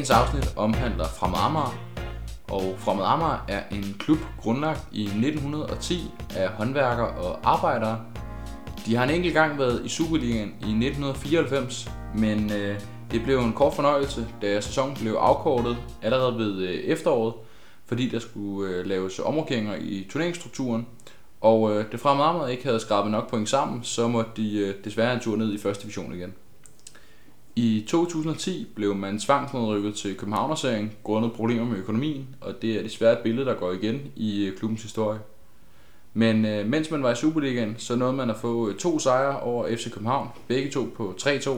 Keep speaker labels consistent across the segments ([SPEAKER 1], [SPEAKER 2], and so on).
[SPEAKER 1] Dagens afsnit omhandler Fremad Amager, og Fremad Amager er en klub grundlagt i 1910 af håndværkere og arbejdere. De har en enkelt gang været i Superligaen i 1994, men øh, det blev en kort fornøjelse, da sæsonen blev afkortet allerede ved øh, efteråret, fordi der skulle øh, laves omrokeringer i turneringsstrukturen. Og øh, det Fremad Amager ikke havde skrabet nok point sammen, så måtte de øh, desværre en tur ned i første division igen. I 2010 blev man tvangsnedrykket til Københavnerserien grundet problemer med økonomien, og det er desværre et billede, der går igen i øh, klubbens historie. Men øh, mens man var i Superligaen, så nåede man at få øh, to sejre over FC København, begge to på 3-2.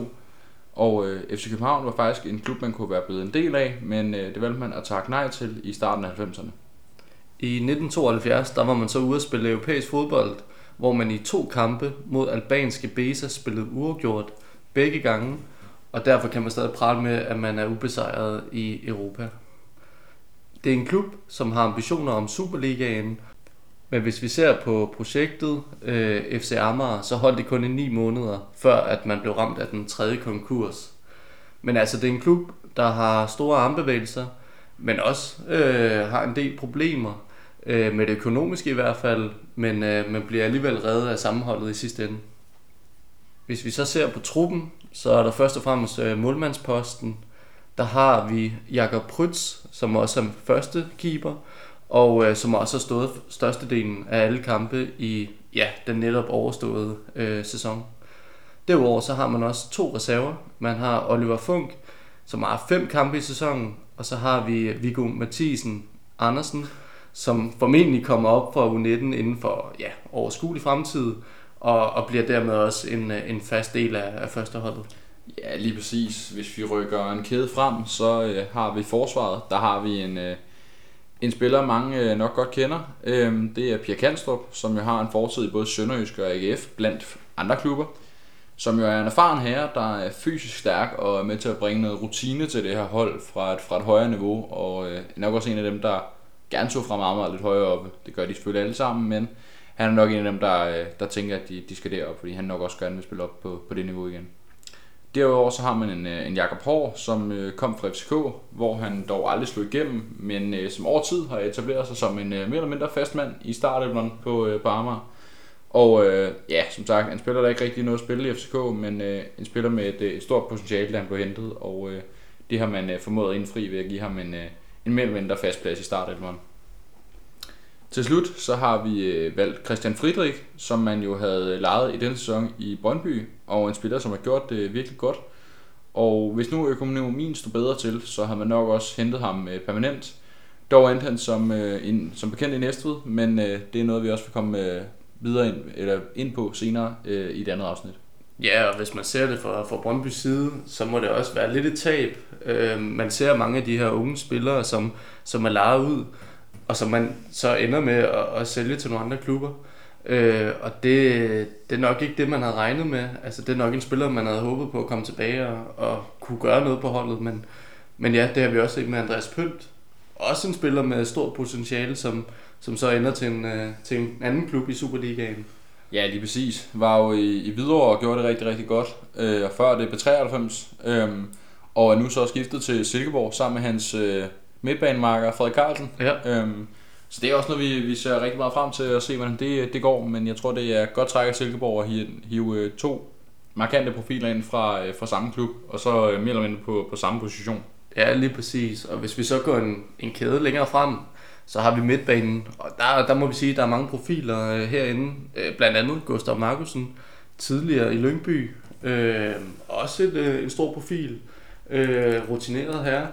[SPEAKER 1] Og øh, FC København var faktisk en klub, man kunne være blevet en del af, men øh, det valgte man at takke nej til i starten af 90'erne.
[SPEAKER 2] I 1972 der var man så ude at spille europæisk fodbold, hvor man i to kampe mod albanske Besa spillede uafgjort begge gange, og derfor kan man stadig prale med, at man er ubesejret i Europa. Det er en klub, som har ambitioner om Superligaen, men hvis vi ser på projektet øh, FC Amager, så holdt det kun i 9 måneder, før at man blev ramt af den tredje konkurs. Men altså, det er en klub, der har store armbevægelser, men også øh, har en del problemer øh, med det økonomiske i hvert fald, men øh, man bliver alligevel reddet af sammenholdet i sidste ende. Hvis vi så ser på truppen, så er der først og fremmest øh, målmandsposten. Der har vi Jakob Prytz, som også er første keeper, og øh, som også har stået størstedelen af alle kampe i ja, den netop overståede øh, sæson. Derudover så har man også to reserver. Man har Oliver Funk, som har fem kampe i sæsonen, og så har vi øh, Viggo Mathisen Andersen, som formentlig kommer op fra U19 inden for ja, overskuelig fremtid, og, og bliver dermed også en, øh, en fast del af, af førsteholdet.
[SPEAKER 1] Ja, lige præcis. Hvis vi rykker en kæde frem, så øh, har vi forsvaret. Der har vi en, øh, en spiller, mange øh, nok godt kender. Øh, det er Pierre Kanstrup, som jo har en fortid i både Sønderjysk og AGF blandt andre klubber. Som jo er en erfaren herre, der er fysisk stærk og er med til at bringe noget rutine til det her hold fra et, fra et højere niveau. Og øh, nok også en af dem, der gerne tog fra meget, meget lidt højere oppe. Det gør de selvfølgelig alle sammen, men han er nok en af dem, der, øh, der tænker, at de, de skal derop, fordi han nok også gerne vil spille op på, på det niveau igen. Derudover så har man en, øh, en Jakob Hård, som øh, kom fra FCK, hvor han dog aldrig slog igennem, men øh, som over tid har etableret sig som en øh, mere eller mindre fast mand i startelveren på, øh, på Amager. Og øh, ja, som sagt, en spiller, der ikke rigtig noget at spille i FCK, men øh, en spiller med et, øh, et stort potentiale, da han blev hentet, og øh, det har man øh, formået at indfri ved at give ham en, øh, en mere eller mindre fast plads i startelveren. Til slut så har vi øh, valgt Christian Friedrich, som man jo havde øh, lejet i denne sæson i Brøndby, og en spiller, som har gjort det øh, virkelig godt. Og hvis nu økonomien stod bedre til, så har man nok også hentet ham øh, permanent. Dog endte han som, øh, som bekendt i Næstved, men øh, det er noget, vi også vil komme videre ind, eller ind på senere i det andet afsnit.
[SPEAKER 2] Ja, og hvis man ser det fra, fra Brøndbys side, så må det også være lidt et tab. Øh, man ser mange af de her unge spillere, som, som er lejet ud, og som man så ender med at, at sælge til nogle andre klubber. Øh, og det, det er nok ikke det, man havde regnet med. Altså, det er nok en spiller, man havde håbet på at komme tilbage og, og kunne gøre noget på holdet. Men, men ja, det har vi også set med Andreas Pønt. Også en spiller med stort potentiale, som, som så ender til en, øh, til en anden klub i Superligaen.
[SPEAKER 1] Ja, lige præcis. Var jo i, i Hvidovre og gjorde det rigtig, rigtig godt. Øh, og før det på 93. Øh, og er nu så skiftet til Silkeborg sammen med hans øh, midtbanemarker Frederik Carlsen. Ja. Øhm, så det er også noget, vi, vi ser rigtig meget frem til at se, hvordan det, det går. Men jeg tror, det er godt træk af Silkeborg at hive, hive øh, to markante profiler ind fra, øh, fra samme klub, og så øh, mere eller mindre på, på samme position.
[SPEAKER 2] Ja, lige præcis. Og hvis vi så går en, en kæde længere frem, så har vi midtbanen, og der, der må vi sige, at der er mange profiler øh, herinde. Øh, blandt andet Gustav Markusen, tidligere i Lyngby. Øh, også et, øh, en stor profil. Øh, rutineret her.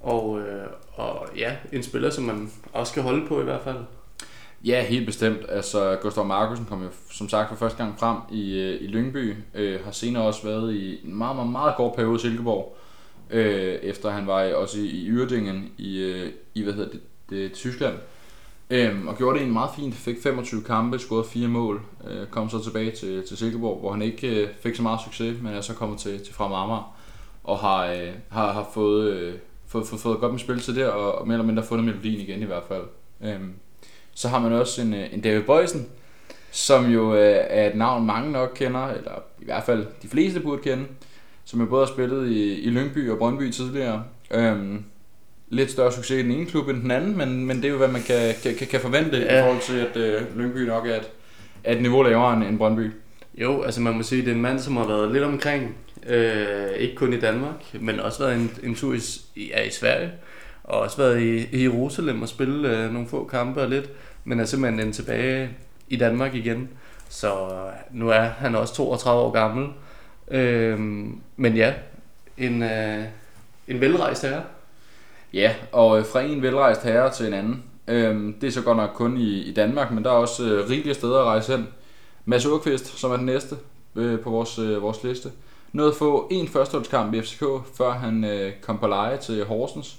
[SPEAKER 2] Og, øh, og ja, en spiller, som man også skal holde på i hvert fald.
[SPEAKER 1] Ja, helt bestemt. Altså, Gustav Markusen kom jo som sagt for første gang frem i, øh, i Lyngby. Øh, har senere også været i en meget, meget, meget kort periode i Silkeborg. Øh, efter han var også i, i Yrdingen i, øh, i hvad hedder det, det, Tyskland. Øhm, og gjorde det en meget fint. Fik 25 kampe, scorede fire mål. Øh, kom så tilbage til, til Silkeborg, hvor han ikke øh, fik så meget succes, men er så kommet til, til Fremad Amager. Og har, øh, har, har fået... Øh, fået, fået, fået godt med spil til det, og, og mere eller mindre fundet melodien igen i hvert fald. Øhm, så har man også en, øh, en David Boysen, som jo øh, er et navn mange nok kender, eller i hvert fald de fleste burde kende. som jeg både har spillet i, i Lyngby og Brøndby tidligere. Øhm, lidt større succes i den ene klub end den anden, men, men det er jo, hvad man kan, kan, kan, kan forvente ja. i forhold til, at øh, Lyngby nok er et, er et niveau lavere end, end Brøndby.
[SPEAKER 2] Jo, altså man må sige, at det er en mand, som har været lidt omkring, øh, ikke kun i Danmark, men også været en, en tur i, ja, i Sverige, og også været i, i Jerusalem og spille øh, nogle få kampe og lidt, men er simpelthen endt tilbage i Danmark igen. Så øh, nu er han også 32 år gammel. Øh, men ja, en, øh, en velrejst herre.
[SPEAKER 1] Ja, og øh, fra en velrejst herre til en anden. Øh, det er så godt nok kun i, i Danmark, men der er også øh, rigelige steder at rejse hen. Mads Urqvist, som er den næste øh, på vores, øh, vores liste, nåede at få en førsteholdskamp i FCK, før han øh, kom på leje til Horsens.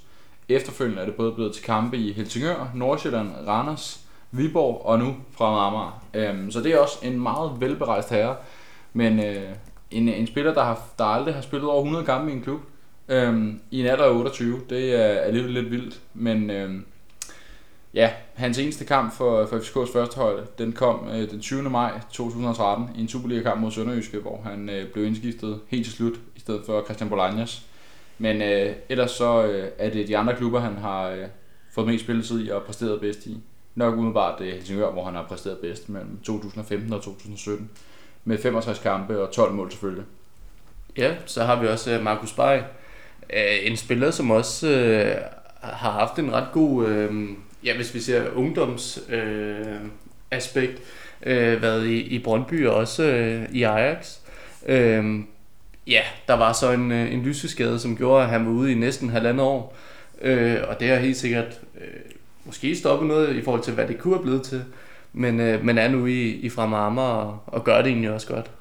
[SPEAKER 1] Efterfølgende er det både blevet til kampe i Helsingør, Nordsjælland, Randers, Viborg og nu fra Amager. Øhm, så det er også en meget velberejst herre, men øh, en, en spiller, der, har, der aldrig har spillet over 100 kampe i en klub, øhm, i en alder af 28, det er alligevel lidt vildt, men øhm, ja, hans eneste kamp for, for FCK's første hold, den kom øh, den 20. maj 2013 i en Superliga-kamp mod Sønderjyske, hvor han øh, blev indskiftet helt til slut, i stedet for Christian Bolaños. Men øh, ellers så øh, er det de andre klubber, han har øh, fået mest spilletid i og præsteret bedst i. Nok umiddelbart det Helsingør, hvor han har præsteret bedst mellem 2015 og 2017. Med 65 kampe og 12 mål selvfølgelig.
[SPEAKER 2] Ja, så har vi også øh, Markus Bay. Øh, en spiller, som også øh, har haft en ret god, øh, ja hvis vi ser ungdoms øh, aspekt, øh, været i, i Brøndby og også øh, i Ajax. Øh, ja, der var så en, øh, en lyseskade, som gjorde, at han var ude i næsten halvandet år. Øh, og det har helt sikkert øh, måske stoppet noget i forhold til, hvad det kunne have blevet til. Men, øh, men er nu i, i Fremad og, og gør det egentlig også godt.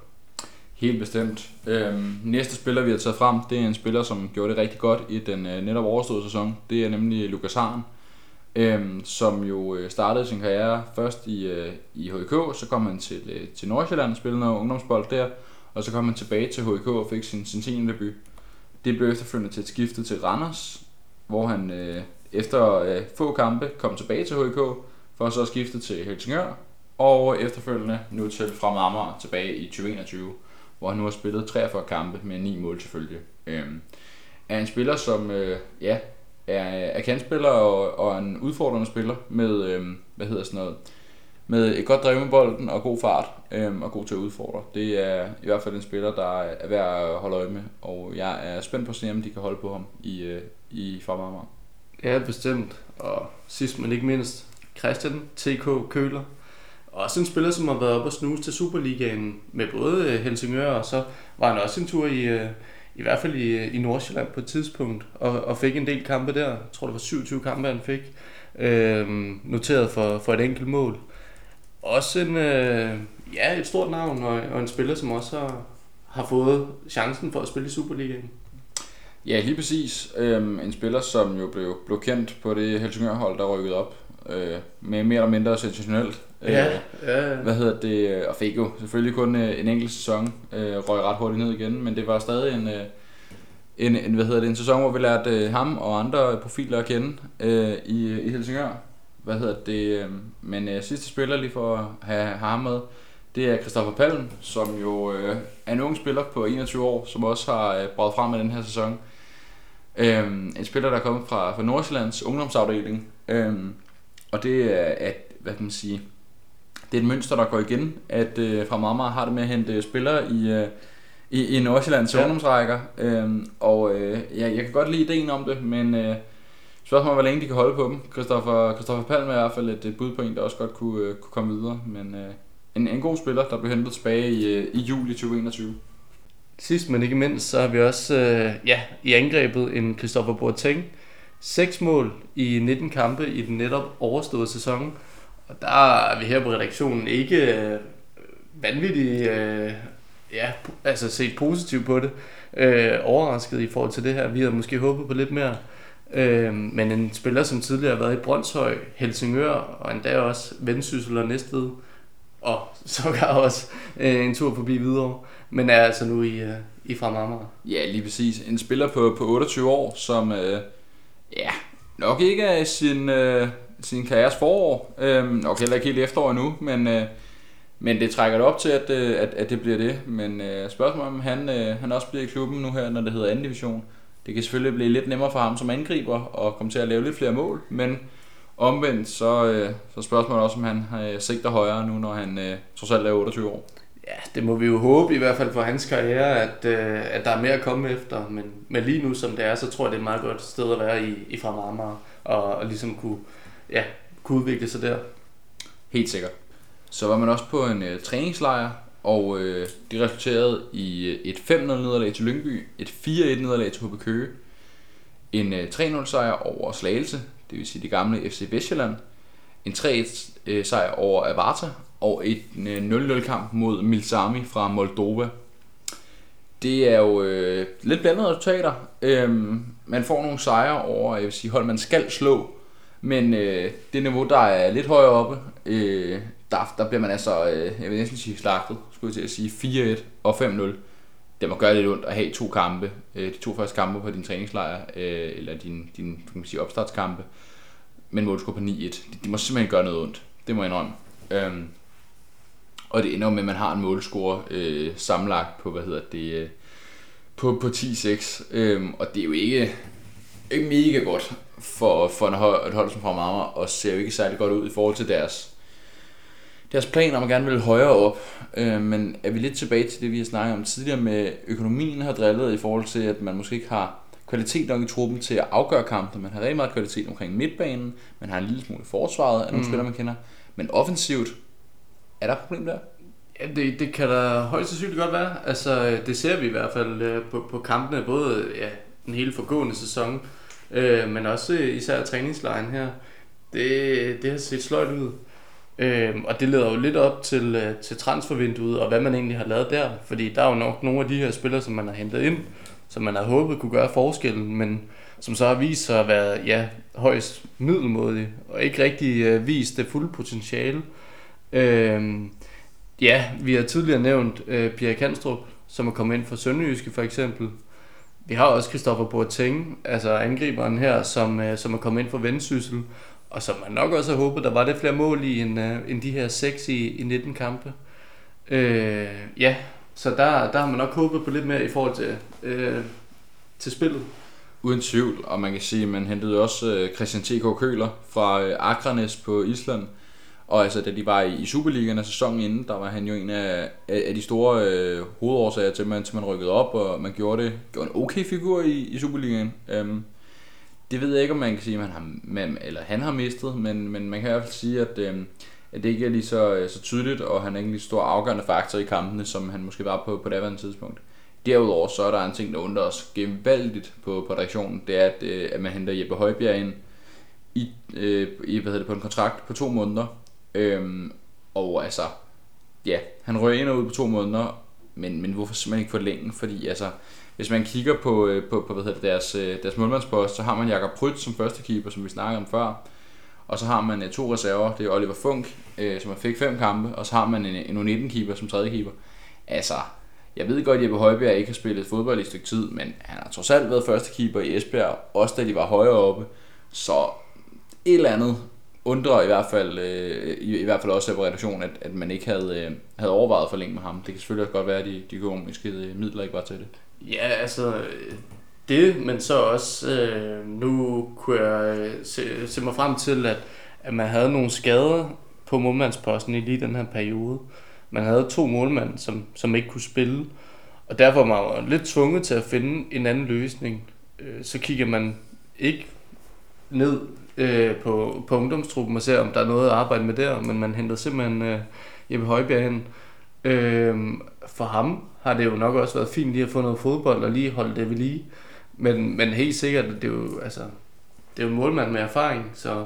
[SPEAKER 1] Helt bestemt. Øhm, næste spiller, vi har taget frem, det er en spiller, som gjorde det rigtig godt i den øh, netop overståede sæson. Det er nemlig Lukas Haren, øhm, som jo øh, startede sin karriere først i, øh, i HK, så kom han til, øh, til Nordsjælland og spillede noget ungdomsbold der, og så kom han tilbage til HK og fik sin, sin 10. debut. Det blev efterfølgende til et skifte til Randers, hvor han øh, efter øh, få kampe kom tilbage til HK, for så at skifte til Helsingør, og efterfølgende nu til fra Amager tilbage i 2021 hvor han nu har spillet 43 kampe med 9 mål til følge. Øh, er en spiller, som øh, ja, er, øh, er kantspiller og, og en udfordrende spiller med, øhm, hvad hedder sådan noget, med et godt drev med bolden og god fart øhm, og god til at udfordre. Det er i hvert fald en spiller, der er værd at holde øje med, og jeg er spændt på at se, om de kan holde på ham i, øh, i Farmarmar.
[SPEAKER 2] Ja, bestemt. Og sidst men ikke mindst, Christian T.K. Køler også en spiller, som har været op og snuse til Superligaen med både øh, Helsingør, og så var han også en tur i, øh, i hvert fald i, i Nordsjælland på et tidspunkt, og, og fik en del kampe der. Jeg tror, det var 27 kampe, han fik. Øh, noteret for, for et enkelt mål. Også en, øh, ja, et stort navn, og, og en spiller, som også har, har fået chancen for at spille i Superligaen.
[SPEAKER 1] Ja, lige præcis. Øhm, en spiller, som jo blev, blev kendt på det Helsingør-hold, der rykkede op øh, med mere eller mindre sensationelt.
[SPEAKER 2] Ja, øh, ja.
[SPEAKER 1] Hvad hedder det? Og fik jo selvfølgelig kun øh, en enkelt sæson, øh, røg ret hurtigt ned igen, men det var stadig en, øh, en, en, hvad hedder det, en sæson, hvor vi lærte øh, ham og andre profiler at kende øh, i, i Helsingør. Hvad hedder det? Øh, men øh, sidste spiller lige for at have, have ham med, det er Christoffer Palm, som jo øh, er en ung spiller på 21 år, som også har øh, brugt frem med den her sæson. Øh, en spiller, der er kommet fra, fra Nordsjællands ungdomsafdeling. Øh, og det er, at, hvad kan man sige, det er et mønster, der går igen, at øh, fra Mamma har det med at hente spillere i, øh, i, i Nordsjællands ja. ungdomsrækker. Øhm, og øh, ja, jeg kan godt lide ideen om det, men øh, spørgsmålet er, hvor længe de kan holde på dem. Christoffer, Christoffer Palm er i hvert fald et, et bud på en, der også godt kunne, øh, kunne komme videre. Men øh, en, en god spiller, der blev hentet tilbage i, øh, i juli 2021.
[SPEAKER 2] Sidst men ikke mindst, så har vi også øh, ja, i angrebet en Christoffer Boateng. 6 mål i 19 kampe i den netop overståede sæson. Og der er vi her på redaktionen ikke øh, vanvittigt øh, ja, altså set positivt på det. Øh, overrasket i forhold til det her. Vi havde måske håbet på lidt mere. Øh, men en spiller, som tidligere har været i Brøndshøj, Helsingør og endda også Vendsyssel og Næstved. Og sågar også øh, en tur forbi videre. Men er altså nu i, øh, i Fremad
[SPEAKER 1] Ja, lige præcis. En spiller på, på 28 år, som øh, ja, nok ikke af sin... Øh sin karrieres forår. Øhm, nok heller ikke helt efterår nu, men øh, Men det trækker det op til, at, øh, at, at det bliver det. Men øh, spørgsmålet om han, øh, han også bliver i klubben nu her, når det hedder anden division. Det kan selvfølgelig blive lidt nemmere for ham som angriber og komme til at lave lidt flere mål. Men omvendt, så, øh, så spørgsmålet også, om han øh, sigter højere nu, når han øh, trods alt er 28 år.
[SPEAKER 2] Ja, det må vi jo håbe i hvert fald for hans karriere, at, øh, at der er mere at komme efter. Men, men lige nu, som det er, så tror jeg, det er et meget godt sted at være i, i Fremad og, og ligesom kunne, ja, kunne udvikle sig der.
[SPEAKER 1] Helt sikkert. Så var man også på en øh, træningslejr, og øh, det resulterede i øh, et 5-0 nederlag til Lyngby, et 4-1 nederlag til HB Køge, en øh, 3-0 sejr over Slagelse, det vil sige det gamle FC Vestjylland, en 3-1 øh, sejr over Avarta, og et øh, 0-0 kamp mod Milsami fra Moldova. Det er jo øh, lidt blandede resultater. Øhm, man får nogle sejre over, jeg vil sige, hold man skal slå, men øh, det niveau, der er lidt højere oppe, øh, der, der bliver man altså, øh, jeg vil næsten sige slagtet, skulle jeg til at sige, 4-1 og 5-0. Det må gøre lidt ondt at have to kampe, øh, de to første kampe på din træningslejr, øh, eller din, din kan man sige, opstartskampe, men målscore på 9-1. Det, det må simpelthen gøre noget ondt, det må jeg indrømme. Øhm, og det ender med, at man har en målscore øh, sammenlagt på, hvad hedder det, øh, på, på 10-6. Øhm, og det er jo ikke, ikke mega godt for, for en hold, et hold som fra Marmar, og ser jo ikke særlig godt ud i forhold til deres, deres plan om at gerne vil højere op. Øh, men er vi lidt tilbage til det, vi har snakket om tidligere med økonomien har drillet i forhold til, at man måske ikke har kvalitet nok i truppen til at afgøre kampen. Man har rigtig meget kvalitet omkring midtbanen, man har en lille smule forsvaret af nogle mm. spillere, man kender. Men offensivt, er der et problem der?
[SPEAKER 2] Ja, det, det kan der højst sandsynligt godt være. Altså, øh, det ser vi i hvert fald øh, på, på kampene, både ja, den hele forgående sæson, øh, men også øh, især træningslejen her. Det, det har set sløjt ud. Øh, og det leder jo lidt op til, øh, til transfervinduet, og hvad man egentlig har lavet der. Fordi der er jo nok nogle af de her spillere, som man har hentet ind, som man har håbet kunne gøre forskellen, men som så har vist sig at være ja, højst middelmodige, og ikke rigtig øh, vist det fulde potentiale. Øh, Øhm, ja, vi har tidligere nævnt øh, Pierre Kanstrup, som er kommet ind fra Sønderjyske for eksempel. Vi har også Christoffer Boateng, altså angriberen her, som, øh, som er kommet ind fra Vendsyssel, og som man nok også har håbet, der var det flere mål i end, øh, end de her 6 i, i 19 kampe. Øh, ja, så der, der har man nok håbet på lidt mere i forhold til, øh, til spillet.
[SPEAKER 1] Uden tvivl, og man kan sige, at man hentede også øh, Christian T.K. Køler fra øh, Akranes på Island, og altså, da de var i, Superligaen af sæsonen inden, der var han jo en af, af de store øh, hovedårsager til, man, til man rykkede op, og man gjorde det gjorde en okay figur i, i Superligaen. Øhm, det ved jeg ikke, om man kan sige, at man har, man, eller han har mistet, men, men man kan i hvert fald sige, at, øh, at det ikke er lige så, øh, så tydeligt, og han er ikke lige stor afgørende faktor i kampene, som han måske var på på det andet tidspunkt. Derudover så er der en ting, der undrer os gevaldigt på, på reaktionen, det er, at, øh, at man henter Jeppe Højbjerg ind i, øh, i hvad hedder det, på en kontrakt på to måneder, Øhm, og altså, ja, han rører ind og ud på to måneder, men, men hvorfor simpelthen ikke forlænge? Fordi altså, hvis man kigger på, øh, på, på hvad hedder det, deres, øh, deres målmandspost, så har man Jakob Pryt som første keeper, som vi snakkede om før. Og så har man øh, to reserver, det er Oliver Funk, øh, som har fik fem kampe, og så har man en, en U19-keeper som tredje keeper. Altså, jeg ved godt, at Jeppe Højbjerg ikke har spillet fodbold i et stykke tid, men han har trods alt været første keeper i Esbjerg, også da de var højere oppe. Så et eller andet undrer i hvert fald, øh, i, i hvert fald også på redaktionen, at, at man ikke havde, øh, havde overvejet for længe med ham. Det kan selvfølgelig også godt være, at de, de økonomiske øh, midler ikke var til det.
[SPEAKER 2] Ja, altså det, men så også, øh, nu kunne jeg øh, se, se mig frem til, at, at man havde nogle skader på målmandsposten i lige den her periode. Man havde to målmænd, som, som ikke kunne spille, og derfor var man lidt tvunget til at finde en anden løsning. Øh, så kigger man ikke ned øh, på, på ungdomstruppen og ser, om der er noget at arbejde med der, men man hentede simpelthen øh, Jeppe Højbjerg hen. Øh, for ham har det jo nok også været fint lige at få noget fodbold og lige holde det ved lige. Men, men helt sikkert, det er jo, altså, det er jo en målmand med erfaring, så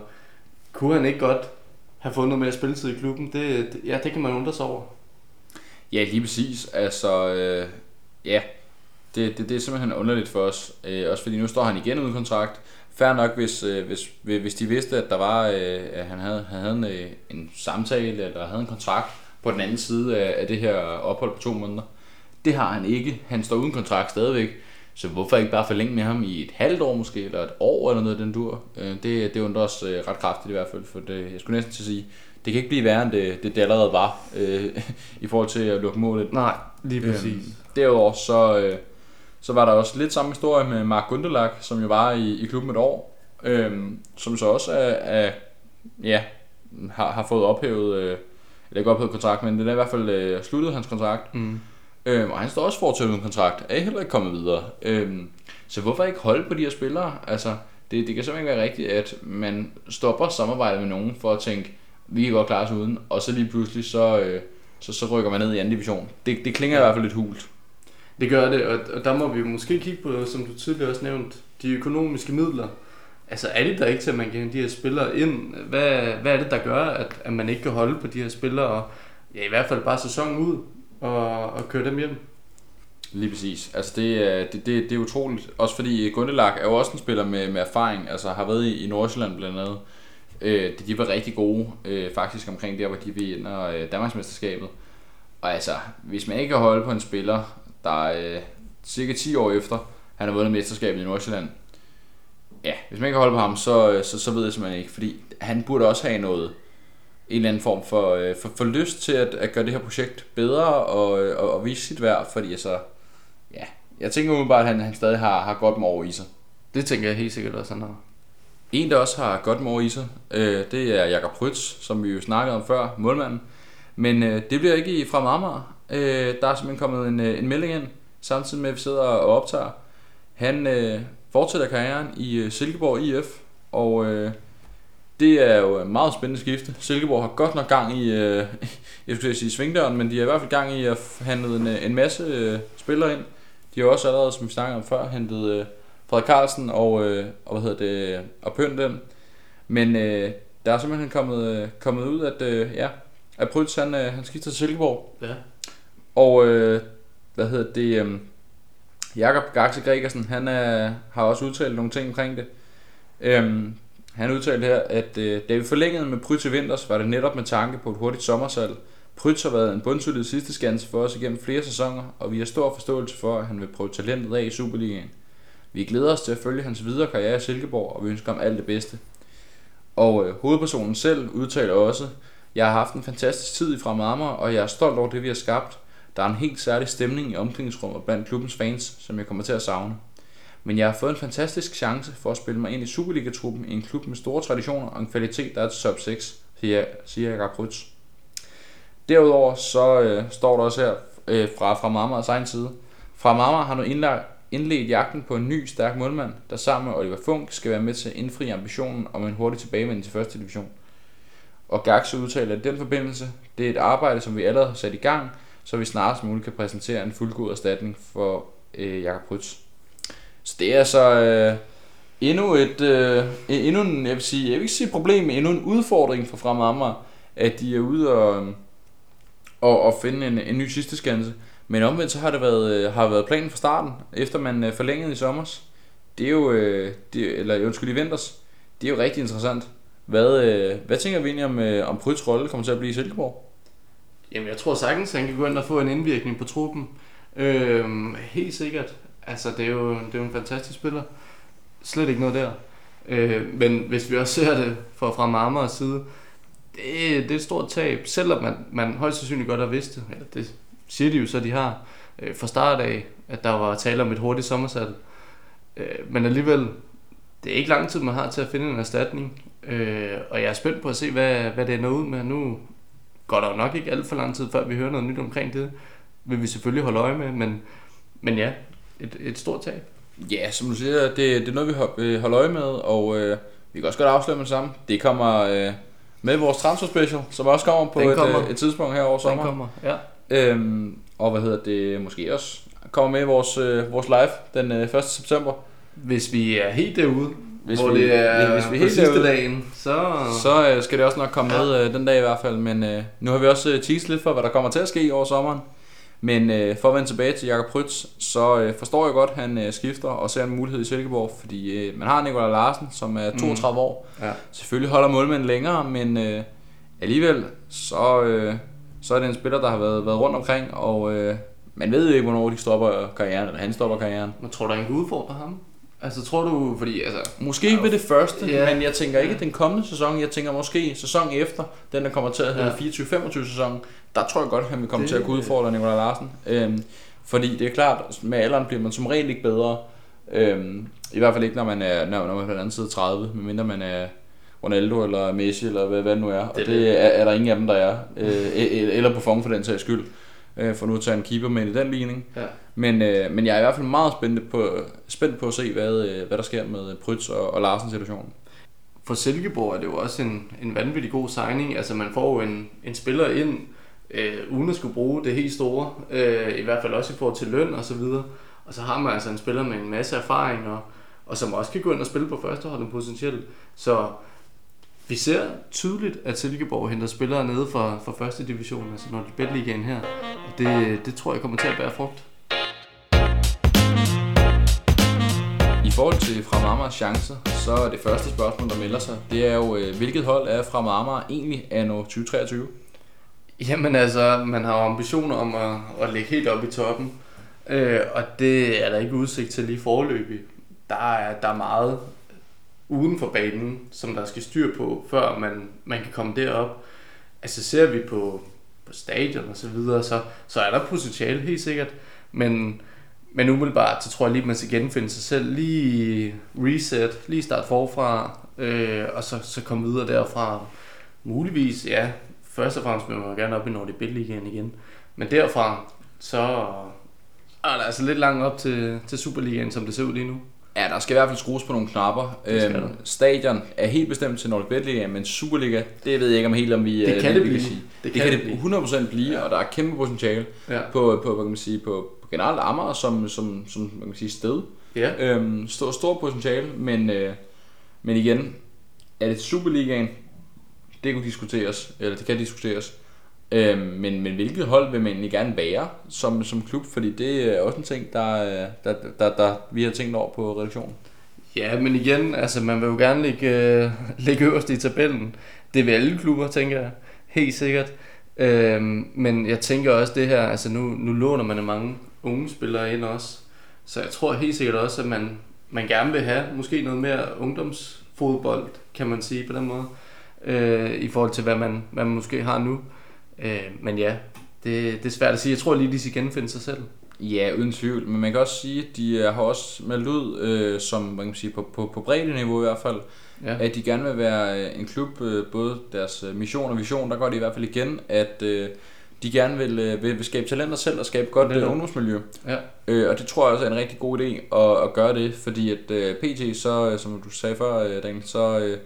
[SPEAKER 2] kunne han ikke godt have fundet noget mere spilletid i klubben? Det, det, ja, det kan man undre sig over.
[SPEAKER 1] Ja, lige præcis. Altså, øh, ja, det, det, det er simpelthen underligt for os. Øh, også fordi nu står han igen uden kontrakt. Fær nok, hvis, øh, hvis, hvis de vidste, at der var, øh, at han havde, han havde en, øh, en samtale, eller havde en kontrakt på den anden side af, af det her ophold på to måneder. Det har han ikke. Han står uden kontrakt stadigvæk. Så hvorfor ikke bare forlænge med ham i et halvt år måske, eller et år eller noget den dur? Det, det undrer os ret kraftigt i hvert fald, for det, jeg skulle næsten til at sige, det kan ikke blive værre end det, det, det allerede var, øh, i forhold til at lukke målet.
[SPEAKER 2] Nej, lige præcis.
[SPEAKER 1] Øhm, derudover så, øh, så var der også lidt samme historie med Mark Gundelak, som jo var i, i klubben et år, øh, som så også er, er ja, har, har fået ophævet, øh, eller ikke ophævet kontrakt, men det er i hvert fald øh, sluttet hans kontrakt.
[SPEAKER 2] Mm.
[SPEAKER 1] Øhm, og han står også fortsat uden kontrakt, er heller ikke kommet videre. Øhm, så hvorfor ikke holde på de her spillere? Altså, det, det kan simpelthen ikke være rigtigt, at man stopper samarbejdet med nogen for at tænke, vi kan godt klare os uden, og så lige pludselig så, øh, så, så rykker man ned i anden division. Det, det klinger i hvert fald lidt hult.
[SPEAKER 2] Det gør det, og, og der må vi måske kigge på, som du tidligere også nævnt, de økonomiske midler. Altså er det der ikke til, at man kan de her spillere ind? Hvad, hvad er det, der gør, at, at man ikke kan holde på de her spillere, og ja, i hvert fald bare sæsonen ud, og, og køre dem hjem?
[SPEAKER 1] Lige præcis. Altså det, er- det, det, det er utroligt. Også fordi eh, Gundelak er jo også en spiller med, med erfaring. Altså har været i, i Nordsjælland blandt andet. Øh, de, de var rigtig gode øh, faktisk omkring der, hvor de vinder øh, Danmarksmesterskabet. Og altså, hvis man ikke kan holde på en spiller, der er øh, cirka 10 år efter, han har vundet mesterskabet i Nordsjælland. Ja, hvis man ikke kan holde på ham, så, øh, så, så ved jeg simpelthen ikke. Fordi han burde også have noget, en eller anden form for, øh, for, for lyst til at, at gøre det her projekt bedre og, øh, og, og vise sit værd, fordi altså, ja, jeg tænker umiddelbart, at han, han stadig har, har godt med over i sig.
[SPEAKER 2] Det tænker jeg helt sikkert også, han har.
[SPEAKER 1] En, der også har godt med over i sig, øh, det er Jakob Prytz, som vi jo snakkede om før, målmanden. Men øh, det bliver ikke i fra Amager. Øh, der er simpelthen kommet en, øh, en melding ind, samtidig med at vi sidder og optager. Han øh, fortsætter karrieren i øh, Silkeborg IF, og øh, det er jo et meget spændende skifte. Silkeborg har godt nok gang i, øh, jeg skulle sige svingdøren, men de har i hvert fald gang i at handle en, øh, en masse øh, spillere ind. De har også allerede, som vi snakkede om før, hentet øh, Frederik Carlsen og, øh, og, hvad hedder det, og Pønten. Men øh, der er simpelthen kommet, øh, kommet ud, at, øh, ja, at Pryds, han, øh, han skifter til Silkeborg.
[SPEAKER 2] Ja.
[SPEAKER 1] Og øh, hvad hedder det, øh, Jakob Gaxe Gregersen, han er, har også udtalt nogle ting omkring det. Øhm, han udtalte her, at øh, da vi forlængede med Prytz til vinters, var det netop med tanke på et hurtigt sommersalg. Pryt har været en bundsolid sidste skanse for os igennem flere sæsoner, og vi har stor forståelse for, at han vil prøve talentet af i Superligaen. Vi glæder os til at følge hans videre karriere i Silkeborg, og vi ønsker ham alt det bedste. Og øh, hovedpersonen selv udtaler også, jeg har haft en fantastisk tid i Fremad Amager, og jeg er stolt over det, vi har skabt. Der er en helt særlig stemning i omklædningsrummet blandt klubbens fans, som jeg kommer til at savne. Men jeg har fået en fantastisk chance for at spille mig ind i Superliga-truppen i en klub med store traditioner og en kvalitet, der er til top 6, siger, siger Jakob Prytz. Derudover så øh, står der også her øh, fra, fra Marmars egen side. Fra Marmar har nu indlagt, indledt jagten på en ny, stærk målmand, der sammen med Oliver Funk skal være med til at indfri ambitionen om en hurtig tilbagevendelse til første division. Og Gaxe udtaler, i den forbindelse, det er et arbejde, som vi allerede har sat i gang, så vi snarest muligt kan præsentere en fuldgod erstatning for øh, Jakob Prytz. Så det er så øh, endnu et, øh, endnu en, jeg vil sige, jeg vil ikke sige problem, endnu en udfordring for Fremad Amager, at de er ude og, og, og finde en, en ny sidste skanse. Men omvendt så har det været, øh, har været planen fra starten, efter man øh, forlængede i sommer. Det er jo, øh, det, eller undskyld i vinters, det er jo rigtig interessant. Hvad, øh, hvad tænker vi egentlig om, øh, om Prytz rolle kommer til at blive i Silkeborg?
[SPEAKER 2] Jamen, jeg tror sagtens, han kan gå ind og få en indvirkning på truppen. Øhm, helt sikkert. Altså, det er, jo, det er jo en fantastisk spiller. Slet ikke noget der. Øh, men hvis vi også ser det fra, fra Marmars side, det, det er et stort tab. Selvom man, man højst sandsynligt godt har vidst det, eller det siger de jo så, de har, øh, fra start af, at der var tale om et hurtigt sommersalg. Øh, men alligevel, det er ikke lang tid, man har til at finde en erstatning. Øh, og jeg er spændt på at se, hvad, hvad det ender ud med. Nu går der jo nok ikke alt for lang tid, før vi hører noget nyt omkring det. Vil vi selvfølgelig holde øje med, men, men ja, et, et stort tab.
[SPEAKER 1] Ja, som du siger, det, det er noget, vi øh, holder øje med, og øh, vi kan også godt afsløre med det samme. Det kommer øh, med vores transfer special, som også kommer på
[SPEAKER 2] Den
[SPEAKER 1] et,
[SPEAKER 2] kommer.
[SPEAKER 1] øh, et tidspunkt her over
[SPEAKER 2] Den
[SPEAKER 1] sommer.
[SPEAKER 2] kommer, ja.
[SPEAKER 1] Øhm, og hvad hedder det, måske også kommer med i vores, øh, vores live den øh, 1. september.
[SPEAKER 2] Hvis vi er helt derude,
[SPEAKER 1] Hvis
[SPEAKER 2] hvor
[SPEAKER 1] vi-
[SPEAKER 2] det er
[SPEAKER 1] hvis vi er
[SPEAKER 2] på
[SPEAKER 1] helt
[SPEAKER 2] sidste dagen, så...
[SPEAKER 1] Så øh, skal det også nok komme med øh, den dag i hvert fald, men øh, nu har vi også øh, teaset lidt for, hvad der kommer til at ske over sommeren. Men øh, for at vende tilbage til Jakob Prytz, så øh, forstår jeg godt, at han øh, skifter og ser en mulighed i Silkeborg, fordi øh, man har Nikolaj Larsen, som er 32 mm. år.
[SPEAKER 2] Ja.
[SPEAKER 1] Selvfølgelig holder målmanden længere, men øh, alligevel, så, øh, så er det en spiller, der har været, været rundt omkring, og øh, man ved jo ikke, hvornår de stopper karrieren, eller han stopper karrieren.
[SPEAKER 2] Man tror, der er en udfordre ham. Altså tror du, fordi altså...
[SPEAKER 1] Måske ikke ved det første,
[SPEAKER 2] Ja.
[SPEAKER 1] men jeg tænker ikke
[SPEAKER 2] Ja.
[SPEAKER 1] den kommende sæson. Jeg tænker måske sæson efter, den der kommer til at hedde
[SPEAKER 2] Ja.
[SPEAKER 1] 24-25 sæson. Der tror jeg godt, at han vil komme
[SPEAKER 2] Det-
[SPEAKER 1] til at kunne udfordre Nikolaj Larsen. Øhm, fordi det er klart, med alderen bliver man som regel ikke bedre. Øhm, I hvert fald ikke, når man er, når, når man er på den anden side af 30, medmindre man er Ronaldo eller Messi eller hvad, hvad det nu er. Og
[SPEAKER 2] Det
[SPEAKER 1] det,
[SPEAKER 2] er
[SPEAKER 1] er, er der ingen af dem, der er. Øh, e- eller Buffon for den sags skyld. Øh, for nu at tage en keeper med i den ligning.
[SPEAKER 2] Ja.
[SPEAKER 1] Men, øh, men jeg er i hvert fald meget spændt på, spændt på at se, hvad, øh, hvad der sker med Prytz og, og Larsens situation.
[SPEAKER 2] For Silkeborg er det jo også en, en vanvittig god signing. Altså man får jo en, en spiller ind, øh, uden at skulle bruge det helt store. Øh, I hvert fald også i forhold til løn og så videre. Og så har man altså en spiller med en masse erfaring, og, og som også kan gå ind og spille på førsteholdet potentielt. Så vi ser tydeligt, at Silkeborg henter spillere nede fra, fra første division, altså når de bedre her. Og det, det tror jeg kommer til at bære frugt.
[SPEAKER 1] Forhold til Fremad Amagers chancer, så er det første spørgsmål, der melder sig, det er jo, øh, hvilket hold er Fremad Amager egentlig anno 2023?
[SPEAKER 2] Jamen altså, man har ambitioner om at, at ligge helt op i toppen, øh, og det er der ikke udsigt til lige forløbig. Der er, der er meget uden for banen, som der skal styr på, før man, man kan komme derop. Altså ser vi på, på stadion og så videre, så, så er der potentiale helt sikkert, men, men umiddelbart, så tror jeg lige, man skal genfinde sig selv, lige reset, lige starte forfra, øh, og så, så komme videre derfra. Muligvis, ja, først og fremmest vil man gerne op i Nordic Bid Ligaen igen. Men derfra, så er der altså lidt langt op til, til Superligaen, som det ser ud lige nu.
[SPEAKER 1] Ja, der skal i hvert fald skrues på nogle knapper. Øhm, stadion er helt bestemt til Nordic Bet Liga, men Superliga, det ved jeg ikke om helt, om vi,
[SPEAKER 2] Det
[SPEAKER 1] øh,
[SPEAKER 2] kan
[SPEAKER 1] vi
[SPEAKER 2] det blive.
[SPEAKER 1] sige.
[SPEAKER 2] Det
[SPEAKER 1] Det
[SPEAKER 2] kan
[SPEAKER 1] kan
[SPEAKER 2] det
[SPEAKER 1] det
[SPEAKER 2] blive.
[SPEAKER 1] 100% blive,
[SPEAKER 2] Ja.
[SPEAKER 1] og der er kæmpe potentiale
[SPEAKER 2] Ja.
[SPEAKER 1] på, på, hvad kan man sige, på, på generelt Amager som, som, som man kan sige, sted.
[SPEAKER 2] Ja.
[SPEAKER 1] Øhm, stor, stor potentiale, men, øh, men igen, er det Superligaen? Det kunne diskuteres, eller det kan diskuteres. Øhm, men, men hvilket hold vil man egentlig gerne være som, som klub? Fordi det er også en ting, der, øh, der, der, der vi har tænkt over på redaktionen.
[SPEAKER 2] Ja, men igen, altså man vil jo gerne ligge, øh, ligge øverst i tabellen. Det vil alle klubber, tænker jeg. Helt sikkert. Øhm, men jeg tænker også det her, altså nu, nu låner man mange unge spillere ind også. Så jeg tror helt sikkert også, at man, man gerne vil have måske noget mere ungdomsfodbold, kan man sige på den måde. Øh, I forhold til, hvad man, hvad man måske har nu. Øh, men ja, det, det er svært at sige. Jeg tror lige, de skal genfinde sig selv.
[SPEAKER 1] Ja, uden tvivl. Men man kan også sige, at de øh, har også meldt ud, øh, som man kan sige, på, på, på breddeniveau i hvert fald,
[SPEAKER 2] Ja.
[SPEAKER 1] at de gerne vil være øh, en klub, øh, både deres øh, mission og vision, der går de i hvert fald igen, at øh, de gerne vil, øh, vil, vil skabe talenter selv og skabe godt
[SPEAKER 2] Det
[SPEAKER 1] øh, ungdomsmiljø.
[SPEAKER 2] Ja.
[SPEAKER 1] Øh, og det tror jeg også er en rigtig god idé at, at gøre det, fordi at øh, PT, så, øh, som du sagde før, øh, Daniel, så, øh,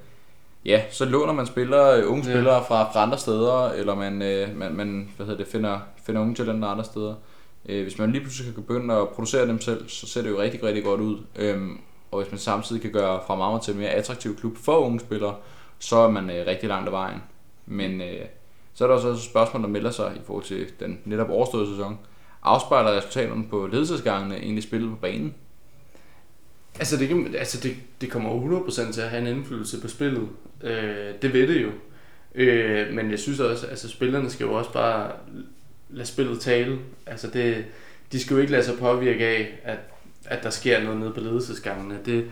[SPEAKER 1] ja, så låner man spillere, øh, unge
[SPEAKER 2] Ja.
[SPEAKER 1] spillere fra, fra andre steder, eller man, øh, man, man hvad hedder det, finder, finder unge talenter andre steder. Øh, hvis man lige pludselig kan begynde at producere dem selv, så ser det jo rigtig, rigtig godt ud. Øhm, og hvis man samtidig kan gøre fra Marmar til en mere attraktiv klub for unge spillere, så er man øh, rigtig langt af vejen. Men øh, så er der også et spørgsmål, der melder sig i forhold til den netop overståede sæson. Afspejler resultaterne på ledelsesgangene egentlig spillet på banen?
[SPEAKER 2] Altså, det, kan, altså det, det kommer 100% til at have en indflydelse på spillet. Øh, det ved det jo. Øh, men jeg synes også, at altså, spillerne skal jo også bare lade spillet tale. Altså, det, de skal jo ikke lade sig påvirke af, at, at der sker noget nede på ledelsesgangene. Det,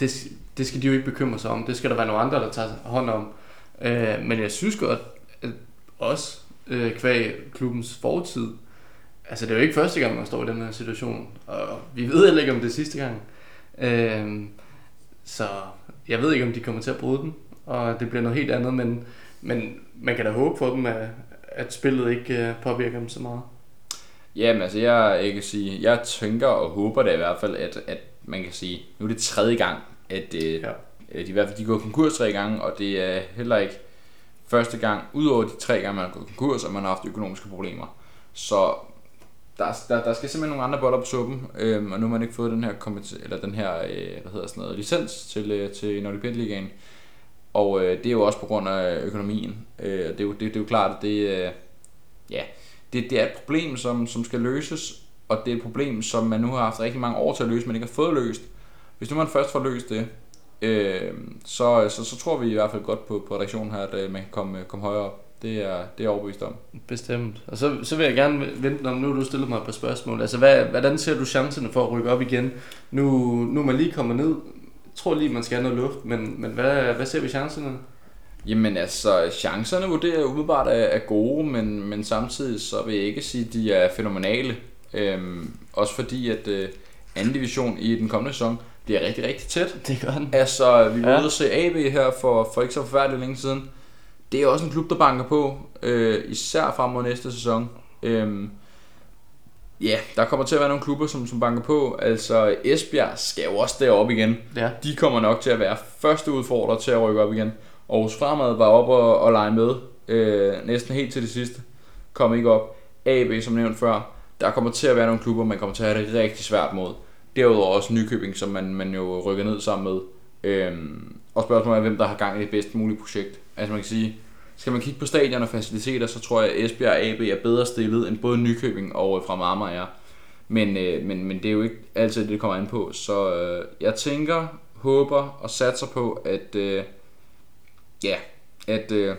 [SPEAKER 2] det, det skal de jo ikke bekymre sig om. Det skal der være nogle andre, der tager hånd om. Øh, men jeg synes godt, os, øh, kvæg klubbens fortid, altså det er jo ikke første gang, man står i den her situation. Og vi ved heller ikke, om det er sidste gang. Øhm, så jeg ved ikke, om de kommer til at bryde den, og det bliver noget helt andet, men, men man kan da håbe for dem, at, at spillet ikke øh, påvirker dem så meget.
[SPEAKER 1] Jamen altså, jeg, jeg kan sige, jeg tænker og håber da i hvert fald, at, at man kan sige, nu er det tredje gang, at øh,
[SPEAKER 2] Ja.
[SPEAKER 1] de i hvert fald de gået konkurs tre gange, og det er heller ikke første gang, udover de tre gange, man har gået konkurs, og man har haft økonomiske problemer. Så der, der, der skal simpelthen nogle andre boller på suppen, øhm, og nu har man ikke fået den her, eller den her øh, hvad hedder sådan noget, licens til, øh, til Nordic Bet Ligaen. Og øh, det er jo også på grund af økonomien. Øh, det, er jo, det, det er jo klart, at det, øh, ja, det, det er et problem, som, som skal løses, og det er et problem, som man nu har haft rigtig mange år til at løse, men ikke har fået løst. Hvis nu man først får løst det, øh, så, så, så tror vi i hvert fald godt på, på redaktionen her, at øh, man kan komme, komme højere op. Det er, det er overbevist om.
[SPEAKER 2] Bestemt. Og så, så vil jeg gerne vente, om nu du stillet mig et par spørgsmål. Altså, hvad, hvordan ser du chancerne for at rykke op igen? Nu, nu man lige kommet ned. Jeg tror lige, man skal have noget luft, men, men hvad, hvad ser vi chancerne?
[SPEAKER 1] Jamen altså, chancerne vurderer jeg umiddelbart er, er gode, men, men samtidig så vil jeg ikke sige, at de er fænomenale. Øhm, også fordi, at øh, anden division i den kommende sæson bliver rigtig, rigtig tæt.
[SPEAKER 2] Det gør den.
[SPEAKER 1] Altså, vi var
[SPEAKER 2] Ja.
[SPEAKER 1] ude at se AB her for, for ikke så forfærdeligt længe siden. Det er også en klub, der banker på, øh, især frem mod næste sæson. Øhm, ja, der kommer til at være nogle klubber, som, som banker på. Altså, Esbjerg skal jo også derop igen.
[SPEAKER 2] Ja.
[SPEAKER 1] De kommer nok til at være første udfordrer til at rykke op igen. Aarhus Fremad var op og, og lege med øh, næsten helt til det sidste. Kom ikke op. AB, som nævnt før, der kommer til at være nogle klubber, man kommer til at have det rigtig svært mod. Derudover også Nykøbing, som man, man jo rykker ned sammen med. Øhm, og spørgsmålet er, hvem der har gang i det bedst mulige projekt. Altså man kan sige, skal man kigge på stadion og faciliteter, så tror jeg, at Esbjerg og AB er bedre stillet end både Nykøbing og øh, fra Marmar er. Men, øh, men, men det er jo ikke altid det, det kommer an på. Så øh, jeg tænker, håber og satser på, at øh, ja, at øh,